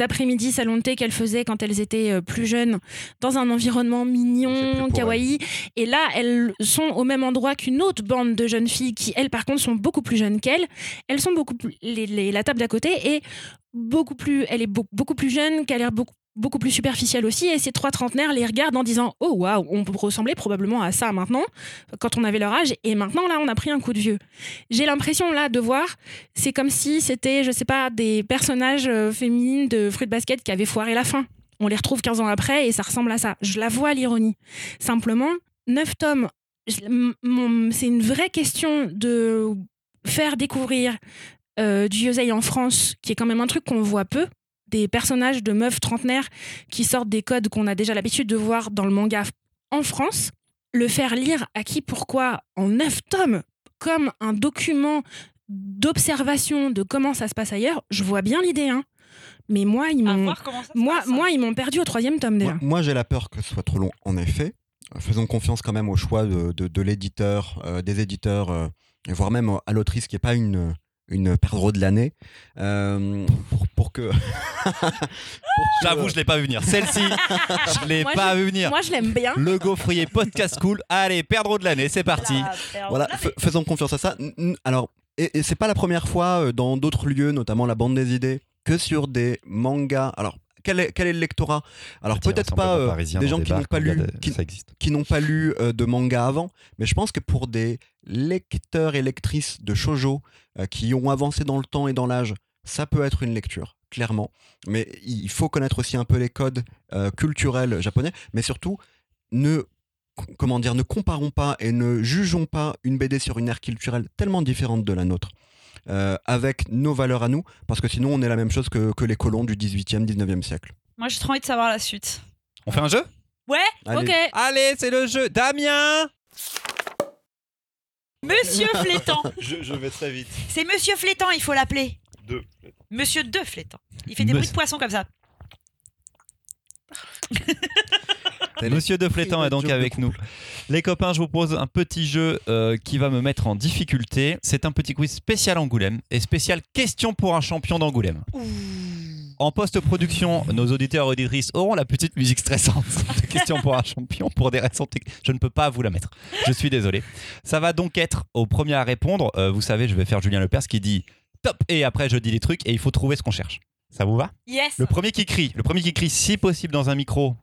après-midi salon de thé qu'elles faisaient quand elles étaient euh, plus jeunes, dans un environnement mignon, kawaii. Et là, elles sont au même endroit qu'une autre bande de jeunes filles qui, elles, par contre, sont beaucoup plus jeunes qu'elles. Elles sont beaucoup plus. les- les- la table d'à côté est beaucoup plus. Elle est beau- beaucoup plus jeune, qu'elle a l'air beaucoup beaucoup plus superficielle aussi et ces trois trentenaires les regardent en disant oh waouh on ressemblait probablement à ça maintenant quand on avait leur âge et maintenant là on a pris un coup de vieux j'ai l'impression là de voir c'est comme si c'était je sais pas des personnages euh, féminines de fruits de basket qui avaient foiré la fin. On les retrouve 15 ans après et ça ressemble à ça. Je la vois l'ironie. Simplement neuf tomes c'est une vraie question de faire découvrir euh, du yosei en France qui est quand même un truc qu'on voit peu des personnages de meufs trentenaires qui sortent des codes qu'on a déjà l'habitude de voir dans le manga en France, le faire lire à qui pourquoi en neuf tomes comme un document d'observation de comment ça se passe ailleurs, je vois bien l'idée. Hein. Mais moi, ils m'ont, moi, passe. moi, ils m'ont perdu au troisième tome déjà. Moi, moi, j'ai la peur que ce soit trop long, en effet. Faisons confiance quand même au choix de, de- de l'éditeur, euh, des éditeurs, euh, voire même à l'autrice qui n'est pas une, une perdreau de l'année, euh, pour, pour que. J'avoue, je l'ai pas vu venir. Celle-ci, je l'ai pas vu venir. Moi, je l'aime bien. Le gaufrier podcast cool. Allez, perdreau de l'année, c'est parti. La Voilà, faisons confiance à ça. Alors, et, et c'est pas la première fois euh, dans d'autres lieux, notamment la bande des idées, que sur des mangas. Alors, quel est, quel est le lectorat? Alors, peut-être pas euh, des gens qui n'ont pas lu, qui, n'ont pas lu euh, de manga avant, mais je pense que pour des lecteurs et lectrices de shojo euh, qui ont avancé dans le temps et dans l'âge, ça peut être une lecture, clairement. Mais il faut connaître aussi un peu les codes euh, culturels japonais, mais surtout ne comment dire, ne comparons pas et ne jugeons pas une BD sur une ère culturelle tellement différente de la nôtre. Euh, avec nos valeurs à nous, parce que sinon on est la même chose que, que les colons du 18e, 19e siècle. Moi, j'ai trop envie de savoir la suite. On fait un jeu? Ouais, Allez. Ok. Allez, c'est le jeu. Damien Monsieur Flétan. Je, vais très vite. C'est Monsieur Flétan, il faut l'appeler. Deux. Monsieur De Flétan. Il fait des Monsieur- bruits de poisson comme ça. Monsieur De Flétan est donc avec nous. Les copains, je vous propose un petit jeu euh, qui va me mettre en difficulté. C'est un petit quiz spécial Angoulême et spécial question pour un champion d'Angoulême. En post-production, nos auditeurs et auditrices auront la petite musique stressante de question pour un champion pour des raisons techniques. Je ne peux pas vous la mettre. Je suis désolé. Ça va donc être au premier à répondre. Euh, vous savez, je vais faire Julien Lepers qui dit top et après je dis les trucs et il faut trouver ce qu'on cherche. Ça vous va? Yes. Le premier qui crie, le premier qui crie, si possible dans un micro.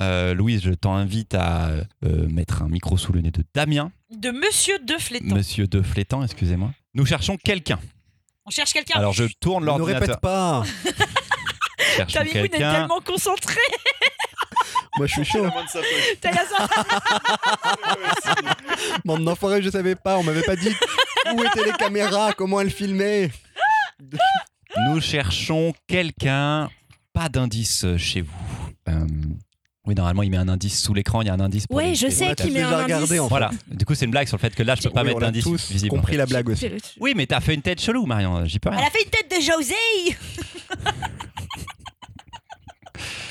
Euh, Louise, je t'invite à euh, mettre un micro sous le nez de Damien, De Monsieur De Flétan. Monsieur De Flétan, excusez-moi. Nous cherchons quelqu'un. On cherche quelqu'un. Alors je tourne Ne l'ordinateur. répète pas Cherchons est quelqu'un. tellement concentré. Moi je suis chaud. T'as la sorte. Bande d'enfoirés, je savais pas, on m'avait pas dit où étaient les caméras, comment elles filmaient. Nous cherchons quelqu'un. Pas d'indice chez vous. Euh, oui, normalement, il met un indice sous l'écran. Il y a un indice. Pour les- je sais qu'il met un regardé, indice. en fait. Voilà. Du coup, c'est une blague sur le fait que là, je peux pas Oui, mettre on a d'indice en compris fait. la blague aussi. Oui, mais t'as fait une tête chelou, Marion. J'y peux rien. Elle a fait une tête de José.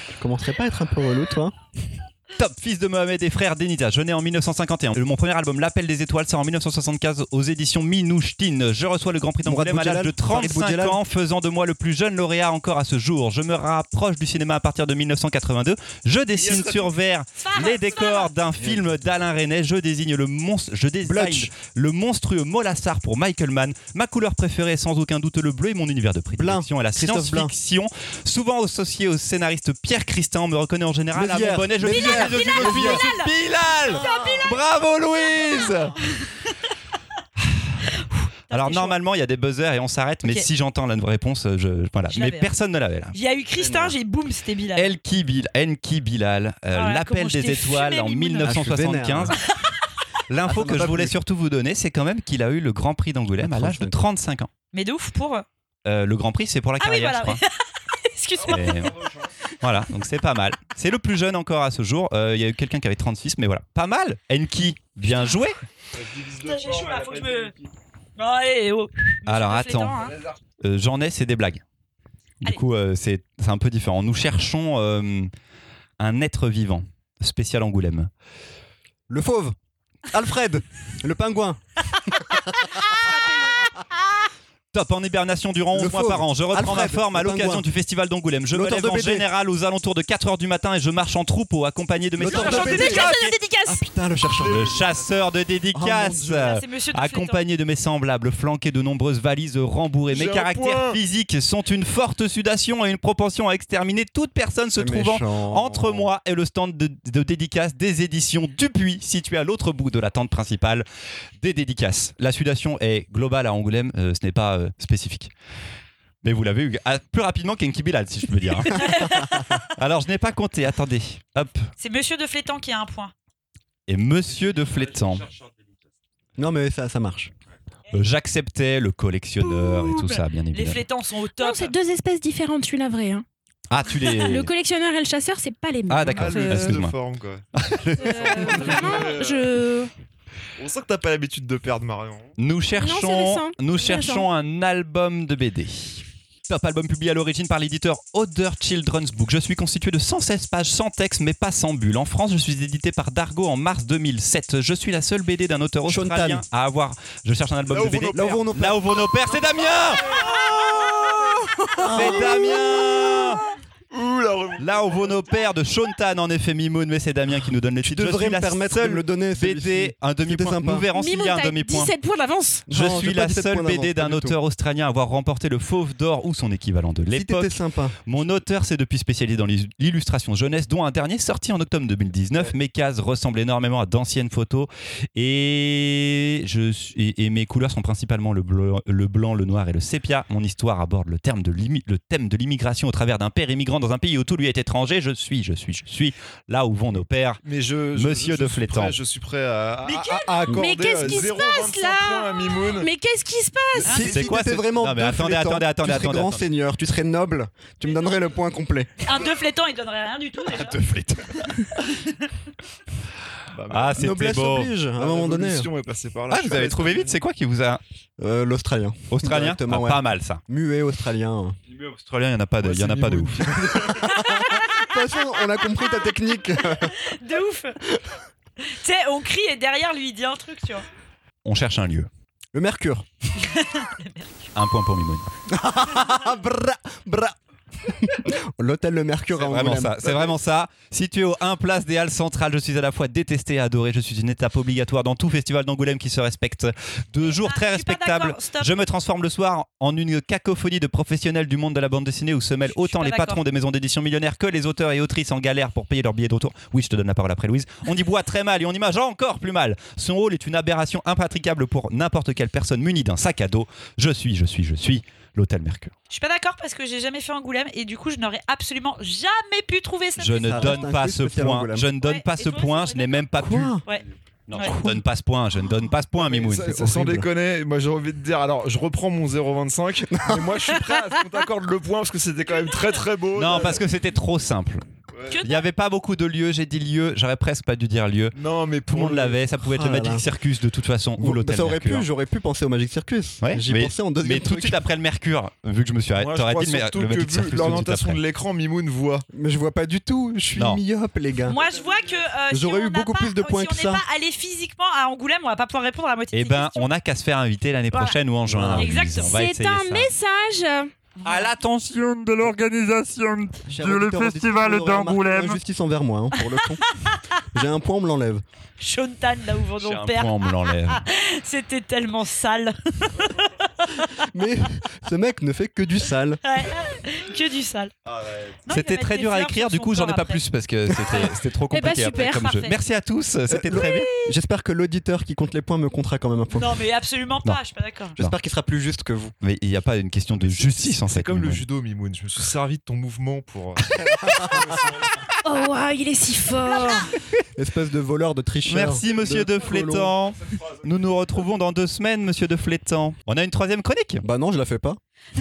Tu commencerais pas à être un peu relou, toi? Top, fils de Mohamed et frère d'Enita. Je nais en 1951. Mon premier album, L'Appel des Étoiles, sort en 1975 aux éditions Minouchtine. Je reçois le Grand Prix d'Angoulême à l'âge de Mourad Boudjelal, Farid 35 Boudjelal. ans, faisant de moi le plus jeune lauréat encore à ce jour. Je me rapproche du cinéma à partir de 1982. Je dessine sur verre les décors d'un film d'Alain Resnais. Je désigne le monstre, je le monstrueux Molassar pour Michael Mann. Ma couleur préférée est sans aucun doute le bleu et mon univers de prédilection est la science-fiction. Souvent associé au scénariste Pierre Christin, on me reconnaît en général à mon Mézières. bonnet. Je je suis Bilal Bravo Louise Alors normalement, il y a des buzzers et on s'arrête, mais si j'entends la réponse, je voilà. Je Mais hein. personne ne l'avait là. Il y a eu Christin, j'ai boum, c'était Bilal. Elki Bil, Enki Bilal, euh, Ah l'appel des étoiles en Mimoun. 1975. Ah, L'info ça m'a que je voulais surtout vous donner, c'est quand même qu'il a eu le Grand Prix d'Angoulême à l'âge de 35 ans. Mais de ouf pour. Euh, le Grand Prix, c'est pour la Ah oui, carrière, voilà. je crois. Excuse-moi. Voilà, donc c'est pas mal. C'est le plus jeune encore à ce jour. Euh, Il y a eu quelqu'un qui avait 36, mais voilà, pas mal. Enki, bien joué. Putain, j'ai chaud là, faut que je me. Non, allez, oh. Alors, attends. Hein. Euh, J'en ai, c'est des blagues. Du Allez. coup, euh, c'est c'est un peu différent. Nous cherchons euh, un être vivant, spécial Angoulême. Le fauve. Alfred. le pingouin. Top en hibernation durant Le 11 mois fauve. par an. Je reprends Alfred, ma forme à le l'occasion du festival d'Angoulême. Je me lève de en général aux alentours de 4h du matin et je marche en troupeau accompagné de mes L'auteur soeurs. de BD. Dédicace, Ah, putain, le chercheur. Le chasseur de Oh, dédicaces. Ah, de Flétan. Accompagné de mes semblables, flanqué de nombreuses valises rembourrées. Mes caractères point. physiques sont une forte sudation et une propension à exterminer toute personne se trouvant méchant. entre moi et le stand de, de dédicaces des éditions Dupuis, situé à l'autre bout de la tente principale des dédicaces. La sudation est globale à Angoulême, euh, ce n'est pas euh, spécifique. Mais vous l'avez eu ah, plus rapidement qu'Enki Bilal, si je peux dire. Alors, je n'ai pas compté, attendez. Hop. C'est monsieur de Flétan qui a un point. Et Monsieur de Flétan. Non, mais ça, ça marche. Euh, J'acceptais le collectionneur et tout ça, bien Les évidemment. Flétans sont au Non, top. c'est deux espèces différentes, celui-là vrai. hein. Ah, tu les. Le collectionneur et le chasseur, c'est pas les mêmes. Ah, d'accord. Ah, le excuse-moi. de forme, quoi. euh, vraiment, je. On sent que t'as pas l'habitude de perdre, Marion. Nous cherchons, nous cherchons un album de BD. Top album publié à l'origine par l'éditeur Other Children's Book. Je suis constitué de 116 pages sans texte mais pas sans bulle. En France, je suis édité par Dargo en mars 2007. Je suis la seule BD d'un auteur australien à avoir. Je cherche un album Là de BD. Là où vont nos Là où vont nos pères, c'est Damien C'est Damien Ouh, la remontée. Là où vont nos pères de Sean Tan, en effet, Mimoun, mais c'est Damien qui nous donne les Tu titres. Je devrais suis me la permettre de le donner. BD, un demi-point. Nous verrons s'il y a un demi-point. 17 points d'avance. Je Non, suis la pas 17 seule BD d'un auteur australien à avoir remporté le Fauve d'Or ou son équivalent de Si l'époque. t'étais sympa. Mon auteur s'est depuis spécialisé dans l'illustration jeunesse, dont un dernier sorti en octobre 2019. Mes cases ressemblent énormément à d'anciennes photos et, je suis- et, et mes couleurs sont principalement le, bleu- le blanc, le noir et le sépia. Mon histoire aborde le, terme de l'immi- le thème de l'immigration au travers d'un père immigrant dans un pays où tout lui est étranger. Je suis, je suis, je suis là où vont nos pères. Mais je, je- Monsieur je de Flétan. prêt- Je suis prêt à, à- Mais à- à accorder Mais qu'est-ce qui se 0,25 passe, là Mimoun. Mais qu'est-ce qui se passe Si, c'est quoi, c'est- vraiment Non, mais attendez, attendez, attendez, tu serais attendez, grand attendez. seigneur, tu serais noble, tu me donnerais le point complet. Un deux Flétans, il donnerait rien du tout. déjà. De flûte. Bah, Ah, c'était Noblesse beau. oblige, à un moment donné. révolution est passée par là. Ah, vous avez trouvé vite C'est quoi qui vous a Euh, L'Australien. australien Ah, ouais. Pas mal ça. Muet australien. Australien, il y en a pas de, Ouais, y en a c'est pas de ouf. De toute façon, on a compris ta technique. De ouf. tu sais, on crie et derrière lui il dit un truc, tu vois. On cherche un lieu. Le Mercure. Un point pour Mimoun. Ah, bra, bra. L'hôtel Le Mercure C'est à vraiment Angoulême. ça. C'est vraiment ça. Situé au 1 place des Halles centrales, je suis à la fois détesté et adoré. Je suis une étape obligatoire dans tout festival d'Angoulême qui se respecte. Deux jours Ah, très je suis pas respectables. Je me transforme le soir en une cacophonie de professionnels du monde de la bande dessinée où se mêlent autant les patrons des maisons d'édition millionnaires que les auteurs et autrices en galère pour payer leur billet de retour. Oui, je te donne la parole après Louise. On y boit très mal et on image encore plus mal. Son rôle est une aberration impatricable pour n'importe quelle personne munie d'un sac à dos. Je suis, je suis, je suis l'hôtel Mercure. Je suis pas d'accord parce que j'ai jamais fait Angoulême et du coup je n'aurais absolument jamais pu trouver cette Je ne Ça donne pas ce point. Je ne donne pas ce point. Je n'ai même pas pu. Non, Ouais. je ne donne pas ce point. Je ne donne pas ce point, Mimoun. Ça- ça- sans déconner, moi j'ai envie de dire, alors je reprends mon 0,25, mais moi je suis prêt à ce qu'on t'accorde le point parce que c'était quand même très très beau. Non, parce que c'était trop simple. Il n'y avait pas beaucoup de lieux. J'ai dit lieu. J'aurais presque pas dû dire lieu. Non, mais Tout le pour monde l'avait. Ça pouvait être Ah le là Magic là. Circus de toute façon ou l'hôtel ça aurait Mercure. pu, j'aurais pu penser au Magic Circus. Ouais, J'y mais- pensais en deuxième Mais tout de suite après le Mercure, vu que je me suis arrêté, t'aurais dit le, surtout le Magic Circus tout de suite l'orientation de l'écran, Mimoun voit. Mais je vois pas du tout, je suis Non. myope les gars. Moi je vois que euh, si J'aurais on eu beaucoup pas- plus de points si que on ça. n'est pas allé physiquement à Angoulême, on va pas pouvoir répondre à la moitié Eh ben, on n'a qu'à se faire inviter l'année prochaine ou en juin. On C'est un message. À l'attention de l'organisation. Auditeur, festival auditrice, vous aurez remarqué d'Angoulême. Injustice envers moi, hein, pour le coup. J'ai un point, on me l'enlève. Shontan là où vont J'ai nos un pères. point, on me l'enlève. C'était tellement sale. Mais ce mec ne fait que du sale. Ouais. que du sale. Non, il va C'était mettre très dur à fleurs écrire, sur du son coup j'en ai corps pas après. plus parce que c'était c'était trop Eh ben, compliqué après super, comme jeu. parfait. Merci à tous, c'était très bien. J'espère que l'auditeur qui compte les points me comptera quand même un point. Non, mais absolument Non. pas, je suis pas d'accord. J'espère qu'il sera plus juste que vous. Mais il n'y a pas une question de justice en fait. C'est comme le Mimoun. judo, Mimoun. Je me suis servi de ton mouvement pour. euh, Oh, waouh, il est si fort. Espèce de voleur, de tricheur. Merci monsieur de, Flétan. Nous nous retrouvons dans deux semaines, monsieur de Flétan. On a une troisième chronique Bah non, je la fais pas.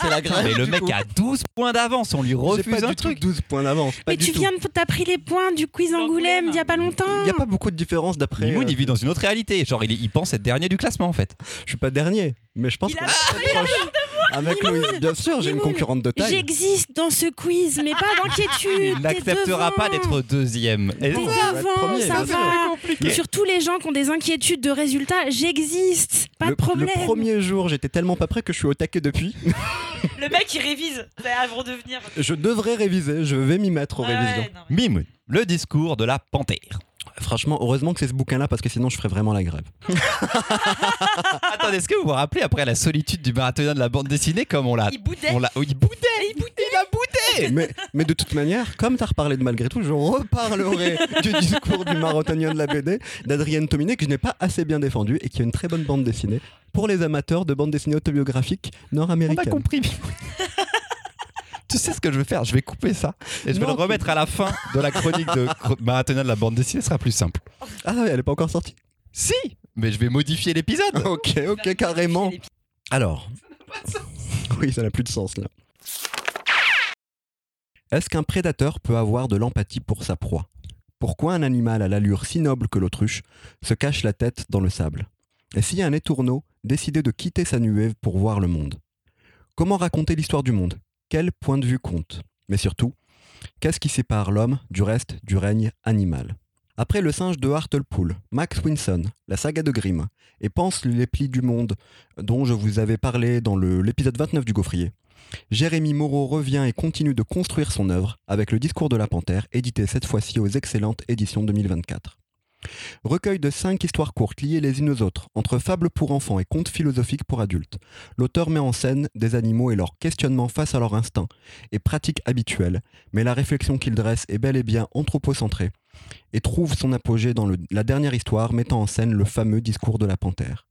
c'est la grève. Mais le mec coup. a 12 points d'avance, on lui refuse pas un du tout truc. 12 points d'avance. Mais du tu tout. viens de t'as pris les points du quiz Angoulême il y a pas longtemps. Il n'y a pas beaucoup de différence d'après. Mimoun, euh, il vit dans une autre réalité. Genre, il, il pense être dernier du classement en fait. Je suis pas dernier, mais je pense Il qu'on a est très proche. Avec Louise, bien sûr, j'ai une concurrente de taille. J'existe dans ce quiz, mais pas d'inquiétude. Il n'acceptera pas d'être deuxième. Et- T'es devant, premier, ça va. Sur tous les gens qui ont des inquiétudes de résultats, j'existe. Pas le, de problème. le premier jour, j'étais tellement pas prêt que je suis au taquet depuis. Le mec, il révise avant de venir. Je devrais réviser, je vais m'y mettre aux Ouais, révisions. non, mais- Mimoun, le discours de la panthère. Franchement, heureusement que c'est ce bouquin-là parce que sinon je ferais vraiment la grève. Attendez, est-ce que vous vous rappelez après la solitude du marathonien de la bande dessinée comme on l'a. Il boudait. On l'a. oh, il boudait, il boudait, il a boudé mais, mais de toute manière, comme tu as reparlé de malgré tout, je reparlerai du discours du marathonien de la BD d'Adrienne Tominé que je n'ai pas assez bien défendu et qui a une très bonne bande dessinée pour les amateurs de bande dessinée autobiographique On a nord-américaine. compris. Tu sais ce que je vais faire? Je vais couper ça et je vais Non, le remettre à la fin de la chronique de chro- marathonien de la bande dessinée. Ce sera plus simple. Ah oui, elle est pas encore sortie. Si, mais je vais modifier l'épisode. ok, ok, carrément. Alors. Oui, ça n'a plus de sens là. Est-ce qu'un prédateur peut avoir de l'empathie pour sa proie? Pourquoi un animal à l'allure si noble que l'autruche se cache la tête dans le sable? Et si un étourneau décidait de quitter sa nuée pour voir le monde? Comment raconter l'histoire du monde? Quel point de vue compte? Mais surtout, qu'est-ce qui sépare l'homme du reste du règne animal? Après le singe de Hartlepool, Max Winson, la saga de Grimm, et pense les plis du monde dont je vous avais parlé dans l'épisode 29 du Gaufrier. Jérémy Moreau revient et continue de construire son œuvre avec le discours de la panthère, édité cette fois-ci aux excellentes éditions 2024. Recueil de cinq histoires courtes liées les unes aux autres, entre fables pour enfants et contes philosophiques pour adultes. L'auteur met en scène des animaux et leurs questionnements face à leur instinct et pratiques habituelles, mais la réflexion qu'il dresse est bel et bien anthropocentrée et trouve son apogée dans la dernière histoire mettant en scène le fameux discours de la panthère.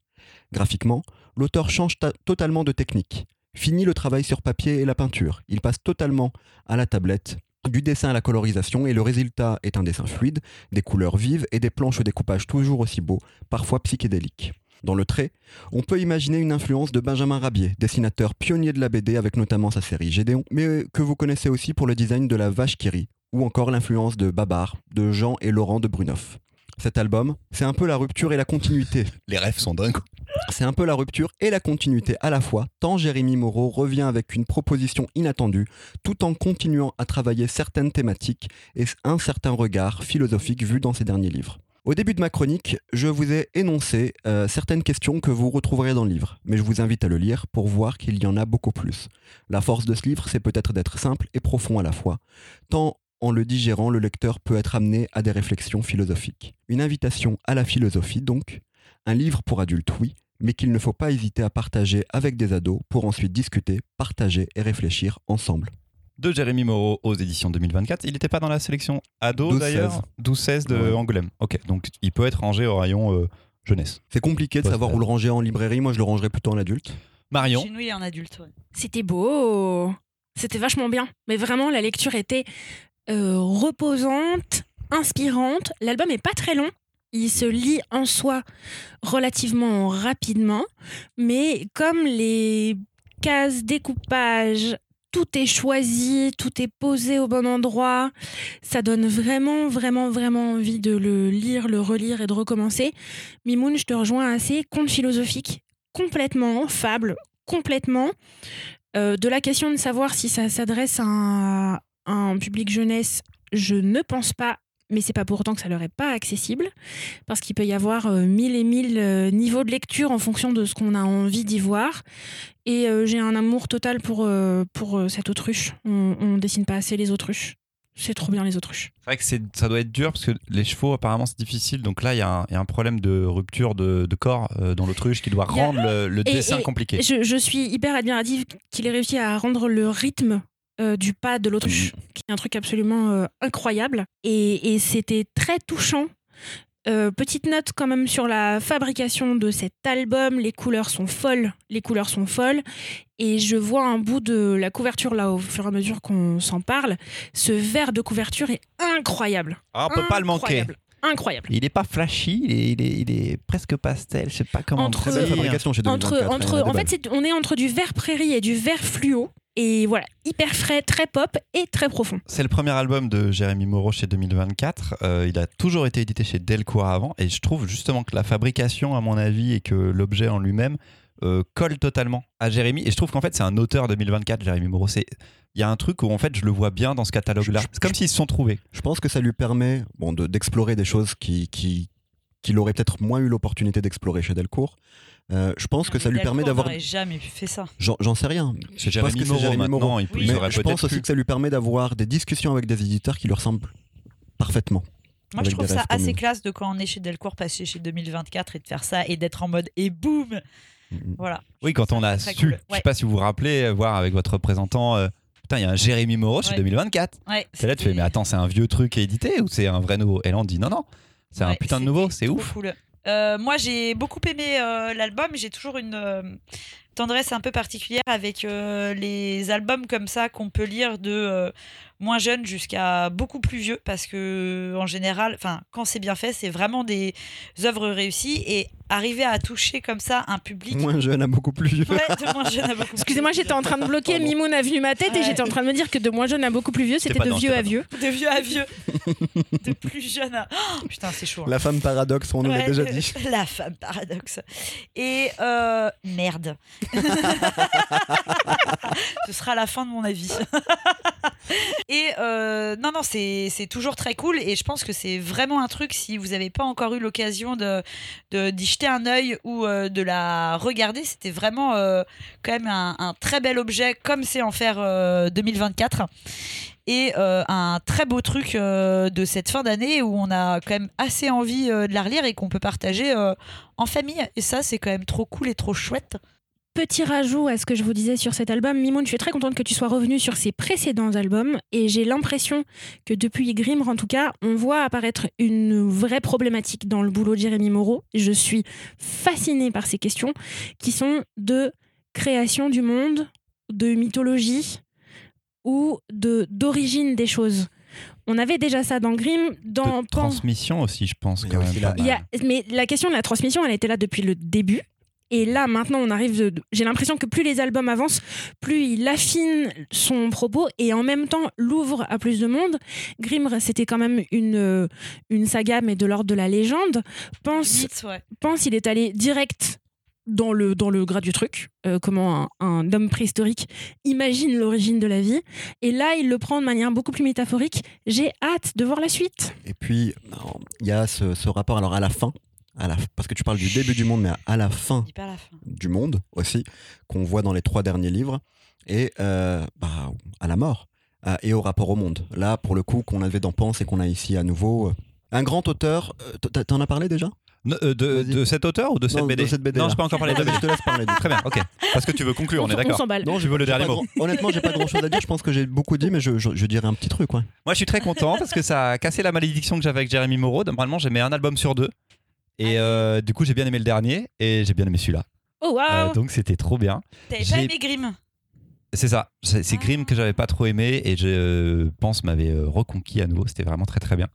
Graphiquement, l'auteur change ta- totalement de technique. Fini le travail sur papier et la peinture. Il passe totalement à la tablette, du dessin à la colorisation et le résultat est un dessin fluide, des couleurs vives et des planches au découpage toujours aussi beaux, parfois psychédéliques. Dans le trait, on peut imaginer une influence de Benjamin Rabier, dessinateur pionnier de la BD avec notamment sa série Gédéon, mais que vous connaissez aussi pour le design de la vache qui rit, ou encore l'influence de Babar, de Jean et Laurent de Brunoff. Cet album, c'est un peu la rupture et la continuité Les rêves sont dingues. c'est un peu la rupture et la continuité à la fois, tant Jérémy Moreau revient avec une proposition inattendue, tout en continuant à travailler certaines thématiques et un certain regard philosophique vu dans ses derniers livres. Au début de ma chronique, je vous ai énoncé euh, certaines questions que vous retrouverez dans le livre, mais je vous invite à le lire pour voir qu'il y en a beaucoup plus. La force de ce livre, c'est peut-être d'être simple et profond à la fois, tant en le digérant, le lecteur peut être amené à des réflexions philosophiques. Une invitation à la philosophie donc, un livre pour adultes, oui, mais qu'il ne faut pas hésiter à partager avec des ados pour ensuite discuter, partager et réfléchir ensemble. De Jérémy Moreau aux éditions 2024. Il n'était pas dans la sélection ado 12-16. d'ailleurs 12-16 de Ouais. Angoulême. Ok, donc il peut être rangé au rayon euh, jeunesse. C'est compliqué de savoir où le ranger en librairie, moi je le rangerais plutôt en adulte. Marion, Chez nous, il est un adulte. ouais. C'était beau. C'était vachement bien. Mais vraiment, la lecture était euh, reposante, inspirante. L'album est pas très long. Il se lit en soi relativement rapidement. Mais comme les cases découpage, tout est choisi, tout est posé au bon endroit. Ça donne vraiment, vraiment, vraiment envie de le lire, le relire et de recommencer. Mimoun, je te rejoins assez. Conte philosophique, complètement. Fable, complètement. Euh, de la question de savoir si ça s'adresse à un, un public jeunesse, je ne pense pas, mais c'est pas pour autant que ça leur est pas accessible, parce qu'il peut y avoir euh, mille et mille euh, niveaux de lecture en fonction de ce qu'on a envie d'y voir. Et euh, j'ai un amour total pour, pour cette autruche. On, on dessine pas assez les autruches. C'est trop bien les autruches. C'est vrai que ça doit être dur parce que les chevaux, apparemment, c'est difficile. Donc là, il y, a un- il y a un problème de rupture de, de corps dans l'autruche qui doit a- rendre le, le Et- dessin et- compliqué. Je, je suis hyper admirative qu'il ait réussi à rendre le rythme euh, du pas de l'autruche, qui est un truc absolument euh, incroyable. Et, et c'était très touchant. Euh, petite note quand même sur la fabrication de cet album, les couleurs sont folles, les couleurs sont folles, et je vois un bout de la couverture là au fur et à mesure qu'on s'en parle. Ce vert de couverture est incroyable. Ah, on peut pas le manquer. Incroyable. Il est pas flashy, il est, il est, il est presque pastel. Je sais pas comment. Entre- fabrication chez 2024. Entre, hein, entre, des en fait, on est entre du vert prairie et du vert fluo. Et voilà, hyper frais, très pop et très profond. C'est le premier album de Jérémy Moreau chez 2024. Euh, il a toujours été édité chez Delcourt avant. Et je trouve justement que la fabrication, à mon avis, et que l'objet en lui-même euh, colle totalement à Jérémy. Et je trouve qu'en fait, c'est un auteur 2024, Jérémy Moreau. C'est- Il y a un truc où en fait, je le vois bien dans ce catalogue-là. C'est comme s'ils se sont trouvés. Je pense que ça lui permet bon, de- d'explorer des choses qui, qui, qu'il aurait peut-être moins eu l'opportunité d'explorer chez Delcourt. Euh, je pense que ça lui permet d'avoir. J'aurais jamais fait ça. J'en sais rien. C'est Je Jérémy Moreau Jérémy maintenant. Moreau. Il, peut- Oui, Mais je pense aussi que ça lui permet d'avoir des discussions avec des éditeurs qui lui ressemblent parfaitement. Moi, je trouve ça assez classe de quand on est chez Delcourt, passer chez 2024 et de faire ça et d'être en mode et boum. Voilà. Oui, quand on a su, cool. je Ouais. sais pas si vous vous rappelez, euh, voir avec votre représentant, euh, putain, il y a un Jérémy Moreau chez Ouais. 2024. Ouais, C'est là, tu fais, mais attends, c'est un vieux truc édité ou c'est un vrai nouveau? Et là, on dit, non, non, c'est un putain de nouveau, c'est ouf. Euh, moi, j'ai beaucoup aimé euh, l'album. J'ai toujours une euh, tendresse un peu particulière avec les albums comme ça qu'on peut lire de moins jeune jusqu'à beaucoup plus vieux parce que en général, enfin, quand c'est bien fait, c'est vraiment des œuvres réussies et arriver à toucher comme ça un public. Moins jeune à beaucoup plus vieux. Ouais, de moins jeune à beaucoup plus Excusez-moi, j'étais en train de bloquer, Pardon. Mimoun a vu ma tête et j'étais en train de me dire que de moins jeune à beaucoup plus vieux, c'était de vieux à vieux. de vieux à vieux, de plus jeune à. Oh, putain, c'est chaud. hein. La femme paradoxe, on nous l'a déjà dit. La femme paradoxe. Et euh, merde. Ce sera la fin de mon avis. et euh, non, non, c'est toujours très cool. Et je pense que c'est vraiment un truc, si vous n'avez pas encore eu l'occasion de de- d'y jeter un œil ou euh, de la regarder, c'était vraiment euh, quand même un, très bel objet, comme c'est en faire euh, 2024 et un très beau truc de cette fin d'année où on a quand même assez envie de la relire et qu'on peut partager en famille. Et ça, c'est quand même trop cool et trop chouette. Petit rajout à ce que je vous disais sur cet album, Mimoun, je suis très contente que tu sois revenu sur ses précédents albums et j'ai l'impression que depuis Grimmer, en tout cas, on voit apparaître une vraie problématique dans le boulot de Jérémy Moreau. Je suis fascinée par ces questions qui sont de création du monde, de mythologie ou de d'origine des choses. On avait déjà ça dans Grimm, dans de transmission aussi, je pense. Quand même, il y a- mais la question de la transmission, elle était là depuis le début. Et là, maintenant, on arrive. de- J'ai l'impression que plus les albums avancent, plus il affine son propos et en même temps l'ouvre à plus de monde. Grimr, c'était quand même une, euh, une saga, mais de l'ordre de la légende. Pense, ouais. pense il est allé direct dans le, dans le gras du truc, euh, comment un, un homme préhistorique imagine l'origine de la vie. Et là, il le prend de manière beaucoup plus métaphorique. J'ai hâte de voir la suite. Et puis, alors, il y a ce, ce rapport, alors à la fin, à la, parce que tu parles du début du monde, mais à la fin Dis pas la fin. du monde aussi, qu'on voit dans les trois derniers livres, et euh, bah, à la mort, euh, et au rapport au monde. Là, pour le coup, qu'on avait dans Pense et qu'on a ici à nouveau. euh, un grand auteur, euh, t'en as parlé déjà? Ne- euh, de, de cet auteur ou de cette Non, de BD cette BD, Non, je peux encore parler de la Je BD. te laisse parler. Très bien, ok. Parce que tu veux conclure, on, est d'accord. Non, je veux le dernier pas mot. Honnêtement, j'ai pas grand chose à dire. Je pense que j'ai beaucoup dit, mais je, je- je dirais un petit truc. Ouais. Moi, je suis très content parce que ça a cassé la malédiction que j'avais avec Jérémy Moreau. Normalement, j'aimais un album sur deux. Et euh, du coup, j'ai bien aimé le dernier et j'ai bien aimé celui-là. Oh Euh, waouh donc, c'était trop bien. T'avais J'ai- pas aimé Grimm C'est ça. C'est c'est Ah. Grimm que j'avais pas trop aimé et je euh, pense m'avait euh, reconquis à nouveau. C'était vraiment très très bien.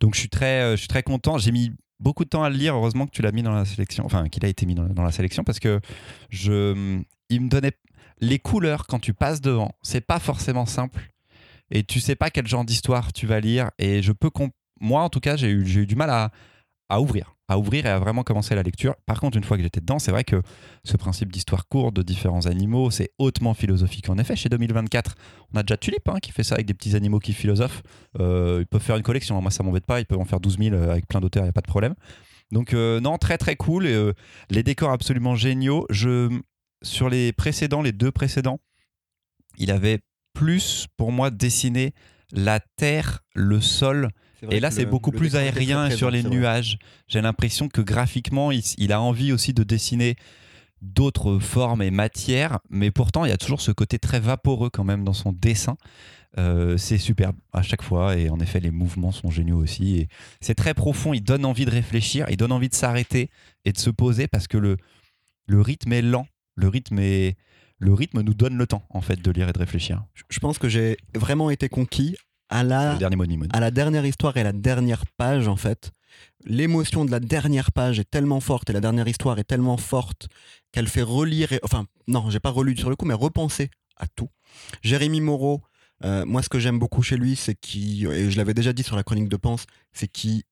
Donc, je suis très, euh, je suis très content. J'ai mis beaucoup de temps à le lire. Heureusement que tu l'as mis dans la sélection. Enfin, qu'il a été mis dans, dans la sélection parce que je, il me donnait les couleurs quand tu passes devant. C'est pas forcément simple et tu sais pas quel genre d'histoire tu vas lire. Et je peux, comp- moi en tout cas, j'ai eu, j'ai eu du mal à, à ouvrir, à ouvrir et à vraiment commencer la lecture. Par contre, une fois que j'étais dedans, c'est vrai que ce principe d'histoire courte de différents animaux, c'est hautement philosophique. En effet, chez 2024, on a déjà Tulip hein, qui fait ça avec des petits animaux qui philosophent. Euh, ils peuvent faire une collection. Moi, ça m'embête pas. Ils peuvent en faire 12 000 avec plein d'auteurs, il n'y a pas de problème. Donc, euh, non, très très cool. Et, euh, les décors absolument géniaux. Je, sur les précédents, les deux précédents, il avait plus pour moi dessiné la terre, le sol. Vrai Et là, c'est beaucoup le plus aérien présent, sur les nuages. J'ai l'impression que graphiquement, il, il a envie aussi de dessiner d'autres formes et matières, mais pourtant, il y a toujours ce côté très vaporeux quand même dans son dessin. Euh, c'est superbe à chaque fois et en effet les mouvements sont géniaux aussi et c'est très profond, il donne envie de réfléchir, il donne envie de s'arrêter et de se poser parce que le, le rythme est lent, le rythme est le rythme nous donne le temps en fait de lire et de réfléchir. Je pense que j'ai vraiment été conquis à la le dernier mot de Mimoun. à la dernière histoire et la dernière page en fait. L'émotion de la dernière page est tellement forte et la dernière histoire est tellement forte qu'elle fait relire, et, enfin non, j'ai pas relu sur le coup, mais repenser à tout. Jérémy Moreau, euh, moi ce que j'aime beaucoup chez lui, c'est qu'il, et je l'avais déjà dit sur la chronique de Pense, c'est qu'il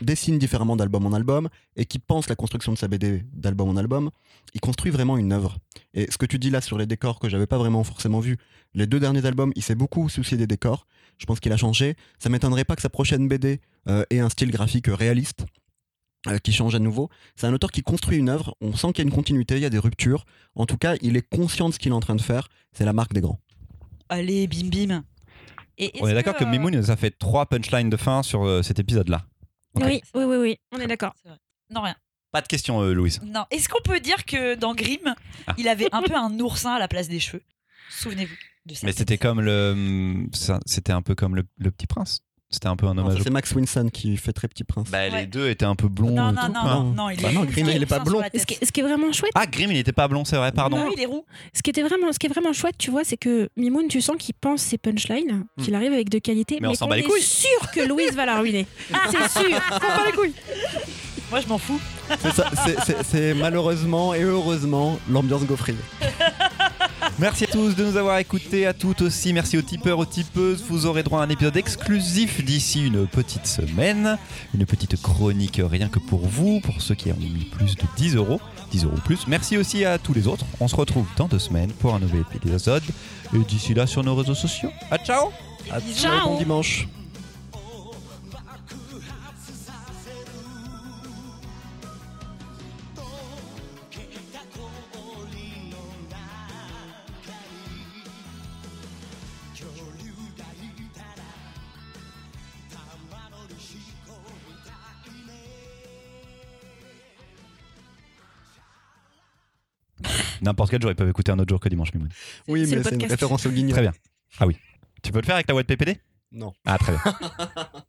dessine différemment d'album en album et qui pense la construction de sa BD d'album en album. Il construit vraiment une œuvre. Et ce que tu dis là sur les décors que j'avais pas vraiment forcément vu, les deux derniers albums, il s'est beaucoup soucié des décors. Je pense qu'il a changé. Ça m'étonnerait pas que sa prochaine BD euh, ait un style graphique réaliste. euh, qui change à nouveau. C'est un auteur qui construit une œuvre, on sent qu'il y a une continuité, il y a des ruptures. En tout cas, il est conscient de ce qu'il est en train de faire, c'est la marque des grands. Allez, bim bim. Et On est d'accord que, euh, Mimoun nous a fait trois punchlines de fin sur euh, cet épisode-là. Oui, oui, oui, oui, on est d'accord. Non, rien. Pas de question, euh, Louise. Non. Est-ce qu'on peut dire que dans Grimm, Ah. il avait un peu un oursin à la place des cheveux? Souvenez-vous de ça. Mais c'était comme le, ça- c'était un peu comme le, le Petit Prince. C'était un peu un hommage. c'est Max Winson qui fait très petit prince. Bah, Les deux étaient un peu blonds. Non, non, tout, non, non, non, il Bah est non, Grimm, a il est un pas blond. ce, qui, ce qui est vraiment chouette, Ah, Grimm, il n'était pas blond, c'est vrai, pardon. Non, il est roux. ce qui était vraiment, ce qui est vraiment chouette, tu vois, c'est que Mimoun, tu sens qu'il pense ses punchlines, qu'il arrive avec de qualité, Mais on mais, s'en qu'on bat les est couilles. sûr que Louise va la ruiner. c'est sûr. On s'en bat les couilles. Moi, je m'en fous. C'est malheureusement et heureusement l'ambiance gaufrier. Merci à tous de nous avoir écoutés, à toutes aussi. Merci aux tipeurs, aux tipeuses. Vous aurez droit à un épisode exclusif d'ici une petite semaine. Une petite chronique rien que pour vous, pour ceux qui ont mis plus de 10 euros. 10 euros plus. Merci aussi à tous les autres. On se retrouve dans deux semaines pour un nouvel épisode. Et d'ici là, sur nos réseaux sociaux. À ciao À Ciao. bon dimanche. N'importe quel jour, ils peuvent écouter un autre jour que dimanche, Mimoun. Oui, C'est mais c'est une référence au guignol. Très bien. Ah oui. Tu peux le faire avec la web PPD Non. Ah, très bien.